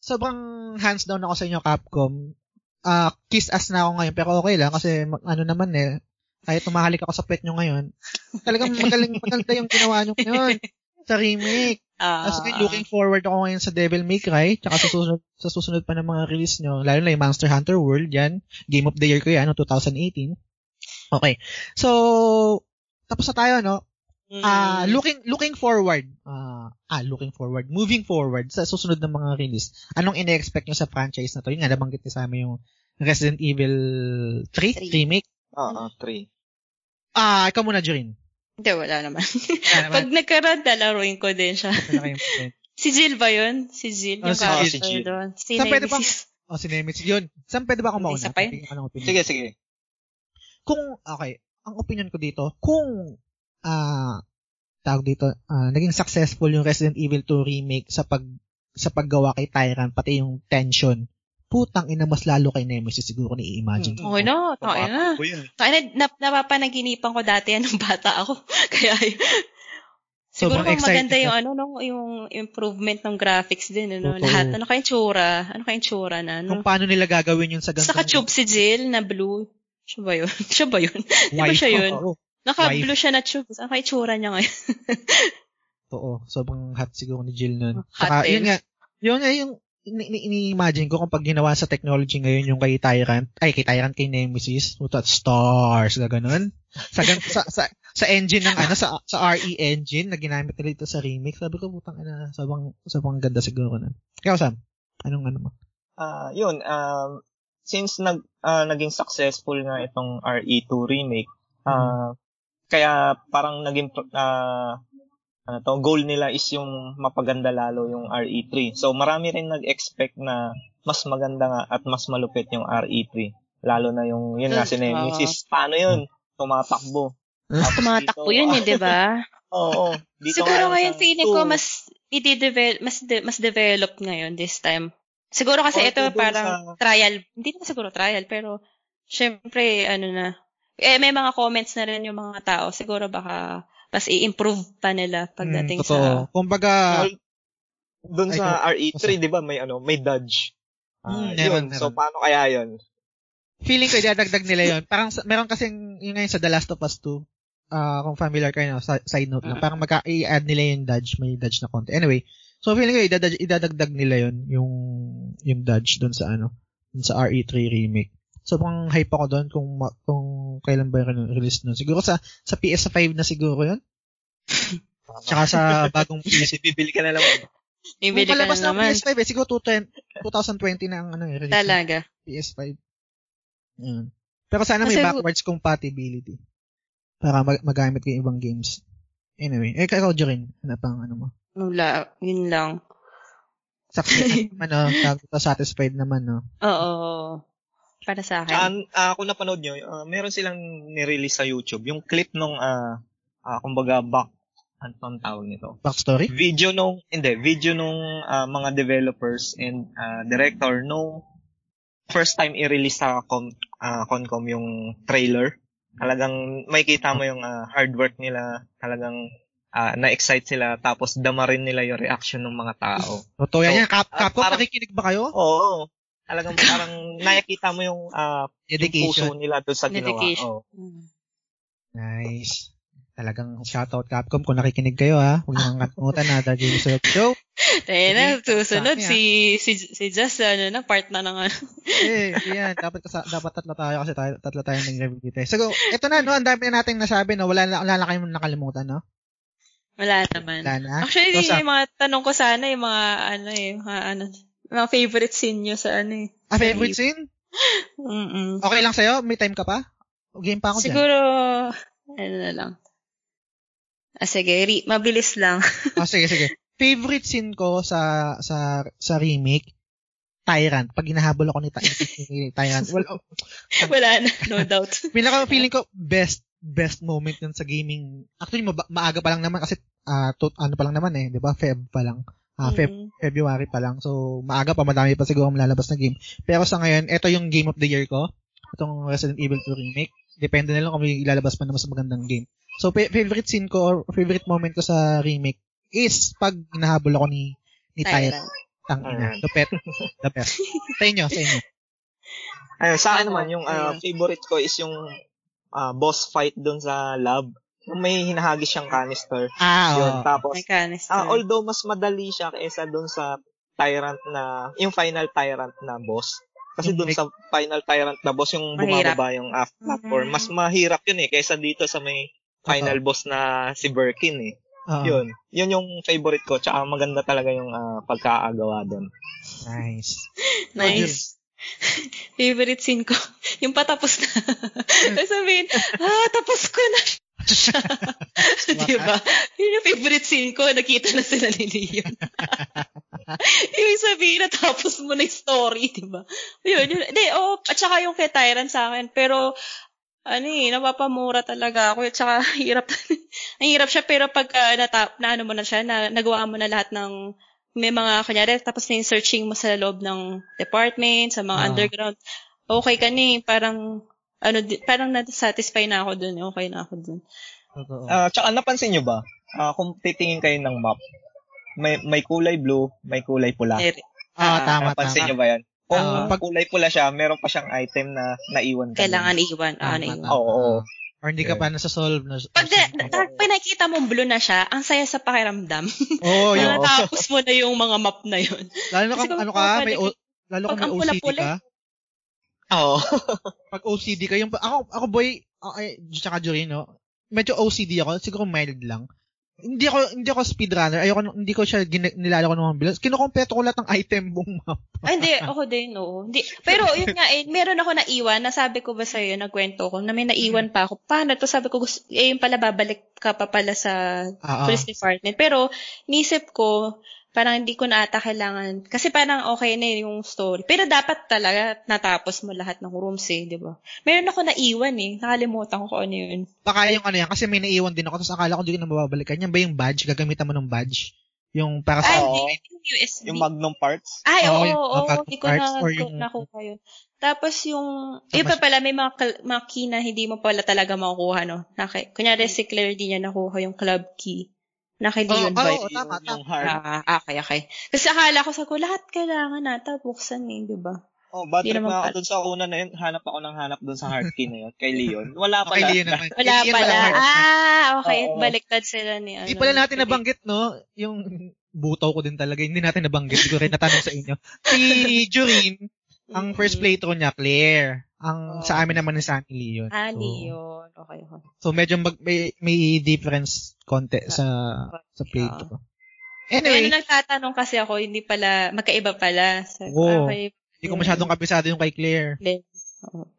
sobrang hands down ako sa inyo, Capcom. Uh, kiss ass na ako ngayon, pero okay lang kasi ano naman eh, kahit tumahalik ako sa pet nyo ngayon, talagang magaling, maganda yung ginawa nyo ngayon sa remake. Uh, As in, looking forward ako ngayon sa Devil May Cry, tsaka sa susunod, sa susunod pa ng mga release nyo, lalo na yung Monster Hunter World, yan. Game of the Year ko yan, no, 2018. Okay. So, tapos na tayo, no? Ah, uh, looking looking forward. Uh, ah, looking forward. Moving forward sa susunod ng mga release. Anong ine-expect nyo sa franchise na to? Yung nga nabanggit ni sa amin yung Resident Evil 3, 3. remake. Oo, uh, 3. Ah, uh, ikaw muna, Jorin. Hindi, wala naman. Wala naman. Pag nagkaroon, lalaroin ko din siya. si Jill ba yun? Si Jill, oh, yung si character si doon. Si Saan pwede ba? Oh, si Nemesis. Yun. Saan pwede ba akong mauna? Isa pa yun? Sige, sige. Kung, okay, ang opinion ko dito, kung, ah, uh, tawag dito, uh, naging successful yung Resident Evil 2 remake sa pag sa paggawa kay Tyrant, pati yung tension putang ina mas lalo kay Nemesis siguro ni i-imagine. Hmm. Okay na, tayo na. Tayo na, nap, napapanaginipan ko dati yan nung bata ako. Kaya Siguro kung maganda yung ano no, yung improvement ng graphics din ano, Totoo. lahat ano kayong tsura, ano kayong tsura na no. Kung paano nila gagawin yun sa ganito. Saka tube si Jill na blue. Siya ba yun? siya ba yun? Di ba siya yun? Oh, oh. Naka-blue siya na tube. Ano kayong tsura niya ngayon? Oo, sobrang hot siguro ni Jill nun. Saka, hot yun nga, yun nga yung ini-imagine ko kung pag ginawa sa technology ngayon yung kay Tyrant, ay kay Tyrant kay Nemesis, puta stars, gano'n. Sa, sa, sa, sa engine ng ano, sa, sa RE engine na ginamit nila ito sa remake, sabi ko, putang ina, sabang, sabang ganda siguro na. Kaya Sam, anong ano mo? Ah, uh, yun, um, since nag, uh, naging successful na itong RE2 remake, uh, hmm. kaya parang naging, uh, ano to, goal nila is yung mapaganda lalo yung RE3. So marami rin nag-expect na mas maganda nga at mas malupit yung RE3. Lalo na yung, yun nga si Nemesis. Paano yun? Tumatakbo. Tumatakbo yun eh, di ba? Oo. Dito Siguro ngayon feeling ko mas i-develop, mas, de- mas develop ngayon this time. Siguro kasi ito parang sa... trial. Hindi naman siguro trial, pero syempre, ano na. Eh, may mga comments na rin yung mga tao. Siguro baka mas i-improve pa nila pagdating mm, sa... Kumbaga, Doon sa RE3, di ba, may ano, may dodge. Uh, mm, yun. Meron. So, paano kaya yun? Feeling ko, idadagdag nila yun. Parang, meron kasing, yung ngayon sa The Last of Us 2, uh, ah, kung familiar kayo, sa, side note lang, uh parang magka, i-add nila yung dodge, may dodge na konti. Anyway, so feeling ko, idadagdag, idadagdag nila yun, yung, yung dodge doon sa ano, dun sa RE3 remake. Sobrang hype ako doon kung kung kailan ba yung release nun. Siguro sa sa PS5 na siguro yun. Tsaka sa bagong PC. Bibili ka na naman. Bibili ka na naman. PS5 eh. Siguro 2020 na ang ano, release. Talaga. PS5. Yan. Pero sana may Kasi, backwards compatibility. Para mag- magamit ko yung ibang games. Anyway, eh, ikaw, Jorin, ano pang ano mo? Wala, yun lang. Success naman, no? Satisfied naman, no? Oo. Para sa akin. Uh, uh, kung napanood nyo, uh, meron silang nirelease sa YouTube. Yung clip nung, uh, uh, kumbaga, back, ano tawag nito? Backstory? Video nung, hindi, video nung uh, mga developers and uh, director nung first time i-release sa com, uh, Concom yung trailer. Talagang makikita mo yung uh, hard work nila. Talagang uh, na-excite sila tapos dama rin nila yung reaction ng mga tao. Totoo yan. So, Cap- Capcom, uh, parang, nakikinig ba kayo? Oo. Talagang parang nakikita mo yung, uh, Dedication. yung puso nila doon sa ginawa. Oh. Nice. Talagang shoutout Capcom kung nakikinig kayo ha. Huwag niyo kalimutan na The Games Show. Tayo na, susunod si, si, si Just, ano na, part na ng ano. eh, yan. Dapat, kasa, dapat tatlo tayo kasi tayo, tatlo tayo nag-review dito. So, ito na, no, ang dami na natin nasabi, no, wala, wala na kayong nakalimutan, no? Wala naman. Wala na. Actually, so, yung mga tanong ko sana, yung mga, ano eh, mga, ano, mga favorite scene nyo sa ano eh. Ah, favorite scene? Mm-mm. Okay lang sa'yo? May time ka pa? Game pa ako Siguro, dyan. ano na lang. Ah, sige, re- mabilis lang. ah, sige, sige. Favorite scene ko sa sa sa remake, Tyrant. Pag hinahabol ako ni, ni Tyrant. Well, oh, Wala na, no doubt. Pinaka feeling ko best best moment yun sa gaming. Actually, ma- maaga pa lang naman kasi uh, to, ano pa lang naman eh, 'di ba? Feb pa lang. Uh, Feb- mm-hmm. February pa lang. So, maaga pa, madami pa siguro malalabas na game. Pero sa ngayon, ito yung game of the year ko. Itong Resident Evil 2 Remake. Depende na lang kung may ilalabas pa na mas magandang game. So, pa- favorite scene ko or favorite moment ko sa remake is pag hinahabol ako ni ni Tyrant. Tangina. The pet. The best. sa inyo, sa inyo. Ayun, sa akin naman, yung uh, favorite ko is yung uh, boss fight doon sa lab may hinahagis siyang canister. Ah, yun. Oh. Tapos, may canister. Uh, although mas madali siya kaysa doon sa Tyrant na, yung final Tyrant na boss. Kasi doon sa final Tyrant na boss, yung bumababa yung half platform, mm-hmm. mas mahirap yun eh, kaysa dito sa may final uh-huh. boss na si Birkin eh. Uh-huh. Yun. Yun yung favorite ko. Tsaka maganda talaga yung uh, pagkaagawa doon. Nice. nice. favorite scene ko, yung patapos na. Sabihin, ah, tapos ko na siya. Di ba? Yun yung favorite scene ko. Nakita na sila ni Leon. yung sabihin na tapos mo na yung story, di ba? Yun, yun. Di, oh, at saka yung kay Tyrant sa akin. Pero, ano eh, napapamura talaga ako. At saka, hirap. ang hirap siya, pero pag uh, natap, na ano mo na siya, na, nagawa mo na lahat ng may mga, kunyari, tapos na yung searching mo sa loob ng department, sa mga uh. underground, okay ka ni, parang ano, di, parang na-satisfy na ako dun. Okay na ako dun. Uh, tsaka napansin nyo ba, uh, kung titingin kayo ng map, may may kulay blue, may kulay pula. Eh, ah, uh, tama, napansin tama. nyo ba yan? Kung uh, pag kulay pula siya, meron pa siyang item na naiwan ka. Kailangan iwan. Ah, uh, naiwan. Oo. oo. Or hindi ka pa nasa solve na. Pag, de, pag nakikita mong blue na siya, ang saya sa pakiramdam. Oo, oh, yun. Natapos mo na yung mga map na yun. Lalo na kung ano ka, may, o, lalo kung may OCD ka. Oo. Pag OCD ka, yung, ako, ako boy, ay, tsaka Jory, no? Medyo OCD ako, siguro mild lang. Hindi ako hindi ako speedrunner. Ayoko hindi ko siya gin, nilalako ng mga bilang. Kinukompleto ko lahat ng item buong map. Ay, hindi ako din, no. Hindi. Pero yun nga eh, meron ako naiwan, nasabi ko ba sa iyo, nagkwento ko na may naiwan pa ako. Paano to? Sabi ko, gusto, eh, yung pala babalik ka pa pala sa uh-huh. police department. Pero nisip ko, parang hindi ko na ata kailangan. Kasi parang okay na yung story. Pero dapat talaga natapos mo lahat ng rooms eh, di ba? Meron ako naiwan eh. Nakalimutan ko kung ano yun. Baka yung ano yan, kasi may naiwan din ako. Tapos akala ko hindi ko na mababalikan. Yan ba yung badge? Gagamitan mo ng badge? Yung para sa... Ay, yung USB. Yung magnum parts? Ay, oo, oo. oo, hindi ko na yung... nakuha yun. Tapos yung, Tapos, iba pala, may mga, mga key na hindi mo pala talaga makukuha, no? Kunyari si Claire, di niya nakuha yung club key Na kay Leon oh, ba? Oo, oh, tama, tama. Ah, okay, okay. Kasi akala ko sa ko, lahat kailangan nata buksan eh, di ba? Oh, bad trip na ako dun sa una na yun. Hanap ako ng hanap dun sa hard key na yun. Kay Leon. Wala pala. Kay Leon naman. Wala pala. Ah, okay. Oo. Baliktad sila ni ano. Hindi pala natin nabanggit, no? Yung butaw ko din talaga. Hindi natin nabanggit. Hindi ko rin natanong sa inyo. Si Jurin, ang first playthrough niya, Claire. Ang oh. sa amin naman ni Sunny Leon. Ah, so, Leon. Okay, okay. So medyo mag, may, may difference konti sa sa playthrough. Anyway. Kaya nagtatanong kasi ako, hindi pala, magkaiba pala. So, oh. okay, hindi ko masyadong kabisado yung kay Claire. Hindi.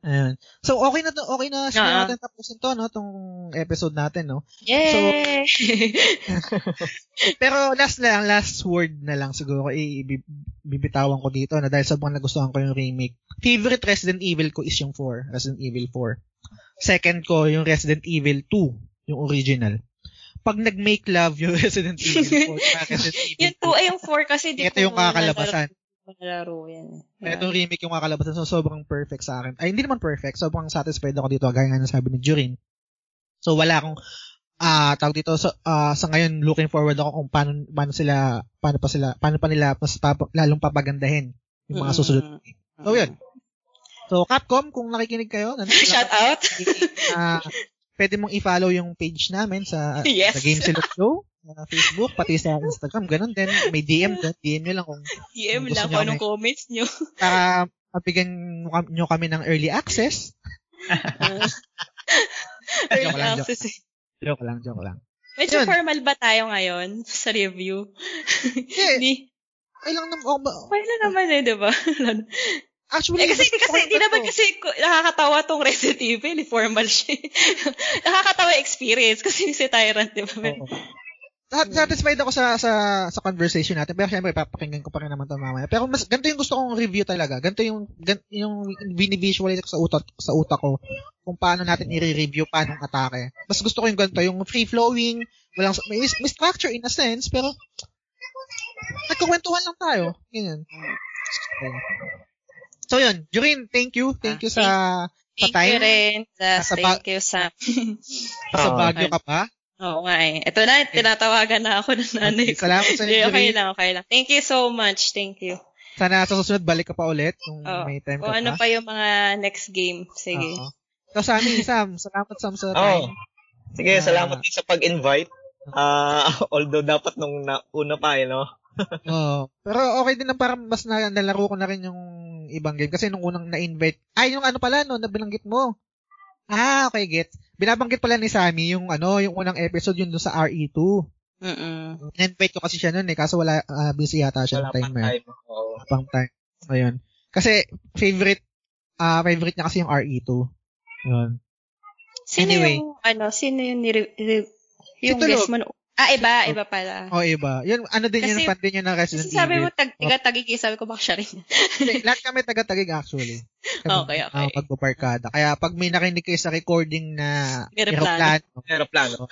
Ayan. So, okay na to, okay na siguro uh-huh. natin tapusin to, no? Tong episode natin, no? Yay! So, pero last lang, last word na lang siguro, ibibitawan ko dito na dahil sobrang nagustuhan ko yung remake. Favorite Resident Evil ko is yung 4, Resident Evil 4. Second ko, yung Resident Evil 2, yung original pag nag-make love yung Resident Evil 4, Resident Evil yung 2 ay yung 4 kasi di Ito yung kakalabasan nalaro yan. Yeah. Ito remake yung kakalabasan, so sobrang perfect sa akin. Ay, hindi naman perfect, sobrang satisfied ako dito, gaya nga sabi ni Jurin. So, wala akong, ah, uh, tawag dito, so, uh, sa ngayon, looking forward ako kung paano, paano sila, paano pa sila, paano pa nila, mas pap, lalong papagandahin yung mga susunod. Mm-hmm. So, yun. So, Capcom, kung nakikinig kayo, shout out. uh, pwede mong i-follow yung page namin sa, yes. sa Game Select Show sa Facebook, pati sa Instagram, ganun din. May DM din. DM nyo lang kung DM kung lang kung anong comments nyo. Para mabigyan nyo kami ng early access. early joke lang, access. Joke. joke lang, joke lang. Medyo Yun. formal ba tayo ngayon sa review? Hindi. Ay lang naman. Oh, okay lang naman eh, di ba? Actually, eh, kasi, kasi, hindi naman kasi nakakatawa tong Resident Evil, eh, formal siya. nakakatawa experience kasi si Tyrant, di ba? Oh, satisfied ako sa sa sa conversation natin. Pero syempre papakinggan ko pa rin naman 'to mamaya. Pero mas ganito yung gusto kong review talaga. Ganito yung ganito yung bini-visualize ko sa utak sa utak ko kung paano natin i-review paano ang atake. Mas gusto ko yung ganito, yung free flowing, walang may, may structure in a sense, pero nagkukwentuhan lang tayo. Ganyan. So yun, Jurin, thank you. Thank you sa sa time. Thank you rin. Sa, thank you sa sa Baguio ka pa. Oo nga eh. Ito na, tinatawagan na ako ng nanay ko. Salamat sa inyo. Okay lang, okay lang. Thank you so much. Thank you. Sana sa susunod balik ka pa ulit kung oh, may time ka pa. ano pa yung mga next game. Sige. Oo. So, Sammy, Sam, salamat Sam sa time. Oh. Sige, uh, salamat din sa pag-invite. Uh, although dapat nung na, una pa eh, no? Oo. Pero okay din na para mas na, nalaro ko na rin yung ibang game. Kasi nung unang na-invite, ay, yung ano pala, no, nabanggit mo. Ah, okay, get. Binabanggit pala ni Sammy yung ano, yung unang episode yun doon sa RE2. Mm. In-invite ko kasi siya noon eh, kaso wala uh, busy yata siya wala ng time na. Time. Oo. Pang time. Ayun. Kasi favorite uh, favorite niya kasi yung RE2. Yun. Sino anyway, yung ano, sino yung ni yung guest mo Ah, iba, iba pala. Oh, iba. Yun, ano din Kasi, yun, fan din yun ng Resident Evil. sabi mo, tag, taga-tagig, eh, sabi ko, baka siya rin. lahat kami taga-tagig actually. Kami, okay, okay. Uh, pagpaparkada. Kaya pag may nakinig kayo sa recording na aeroplano. Aeroplano.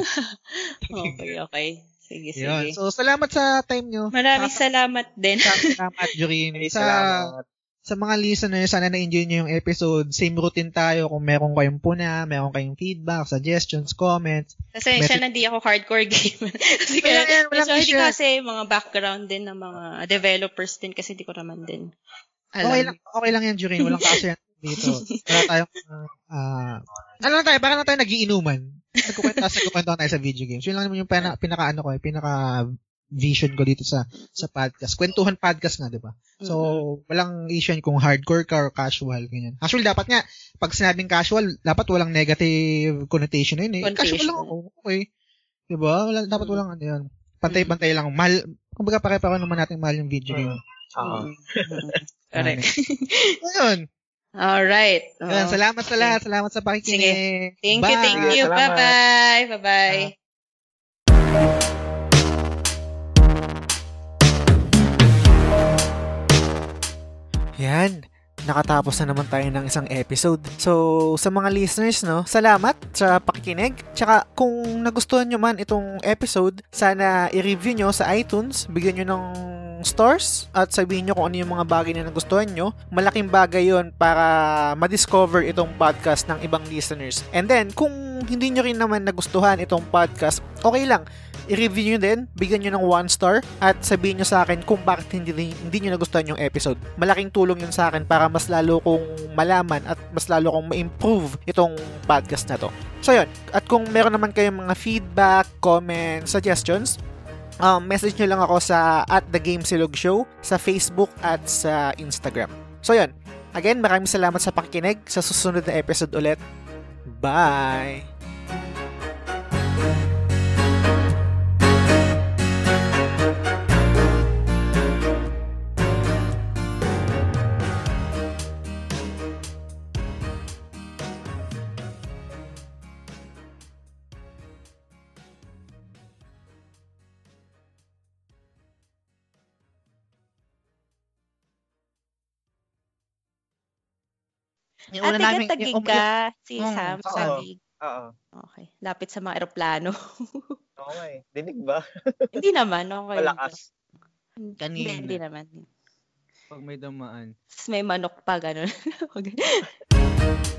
okay, okay. Sige, sige. Yun. So, salamat sa time nyo. Maraming salamat din. salamat, Jurin. sa, salamat sa mga listeners, sana na-enjoy nyo yung episode. Same routine tayo kung meron kayong puna, meron kayong feedback, suggestions, comments. Kasi siya na di ako hardcore gamer. kasi wala, kaya, wala so, kasi mga background din ng mga developers din kasi di ko naman din alam. Okay lang, okay lang yan, Jurin. Walang kaso yan dito. Wala tayong, uh, ano lang tayo, baka lang tayo nagiinuman. Nagkukwenta, nagkukwenta tayo sa video games. Yun lang naman yung pinaka, pinaka ano ko, eh, pinaka vision ko dito sa sa podcast. Kwentuhan podcast nga, 'di ba? So, mm-hmm. walang issue kung hardcore ka or casual ganyan. Actually, dapat nga pag sinabing casual, dapat walang negative connotation na yun eh. Casual lang ako. Okay. 'Di ba? Wala, dapat mm-hmm. walang ano 'yan. Pantay-pantay lang. Mahal, kumbaga pare-pareho naman natin mahal yung video game. Oo. Correct. Ayun. All right. Yun, salamat sa lahat. Salamat sa pakikinig. Sige. Thank Bye. you, thank you. Bye-bye. Bye-bye. Uh, Yan. Nakatapos na naman tayo ng isang episode. So, sa mga listeners, no, salamat sa pakikinig. Tsaka, kung nagustuhan nyo man itong episode, sana i-review nyo sa iTunes, bigyan nyo ng stores at sabihin nyo kung ano yung mga bagay na nagustuhan nyo. Malaking bagay yon para ma-discover itong podcast ng ibang listeners. And then, kung hindi nyo rin naman nagustuhan itong podcast, okay lang i-review nyo din, bigyan nyo ng one star, at sabihin nyo sa akin kung bakit hindi, hindi nyo nagustuhan yung episode. Malaking tulong yun sa akin para mas lalo kong malaman at mas lalo kong ma-improve itong podcast na to. So yun, at kung meron naman kayong mga feedback, comments, suggestions, um, message nyo lang ako sa at The Game Silog Show sa Facebook at sa Instagram. So yun, again, maraming salamat sa pakikinig. Sa susunod na episode ulit. Bye! Yung una namin, tagig yung, ka, si um, Sam, oo, sabi. Oo. Okay. Lapit sa mga eroplano. okay. Dinig ba? hindi naman. Okay. Malakas. Kanina. Hindi, hindi naman. Pag may damaan. Tapos may manok pa, gano'n.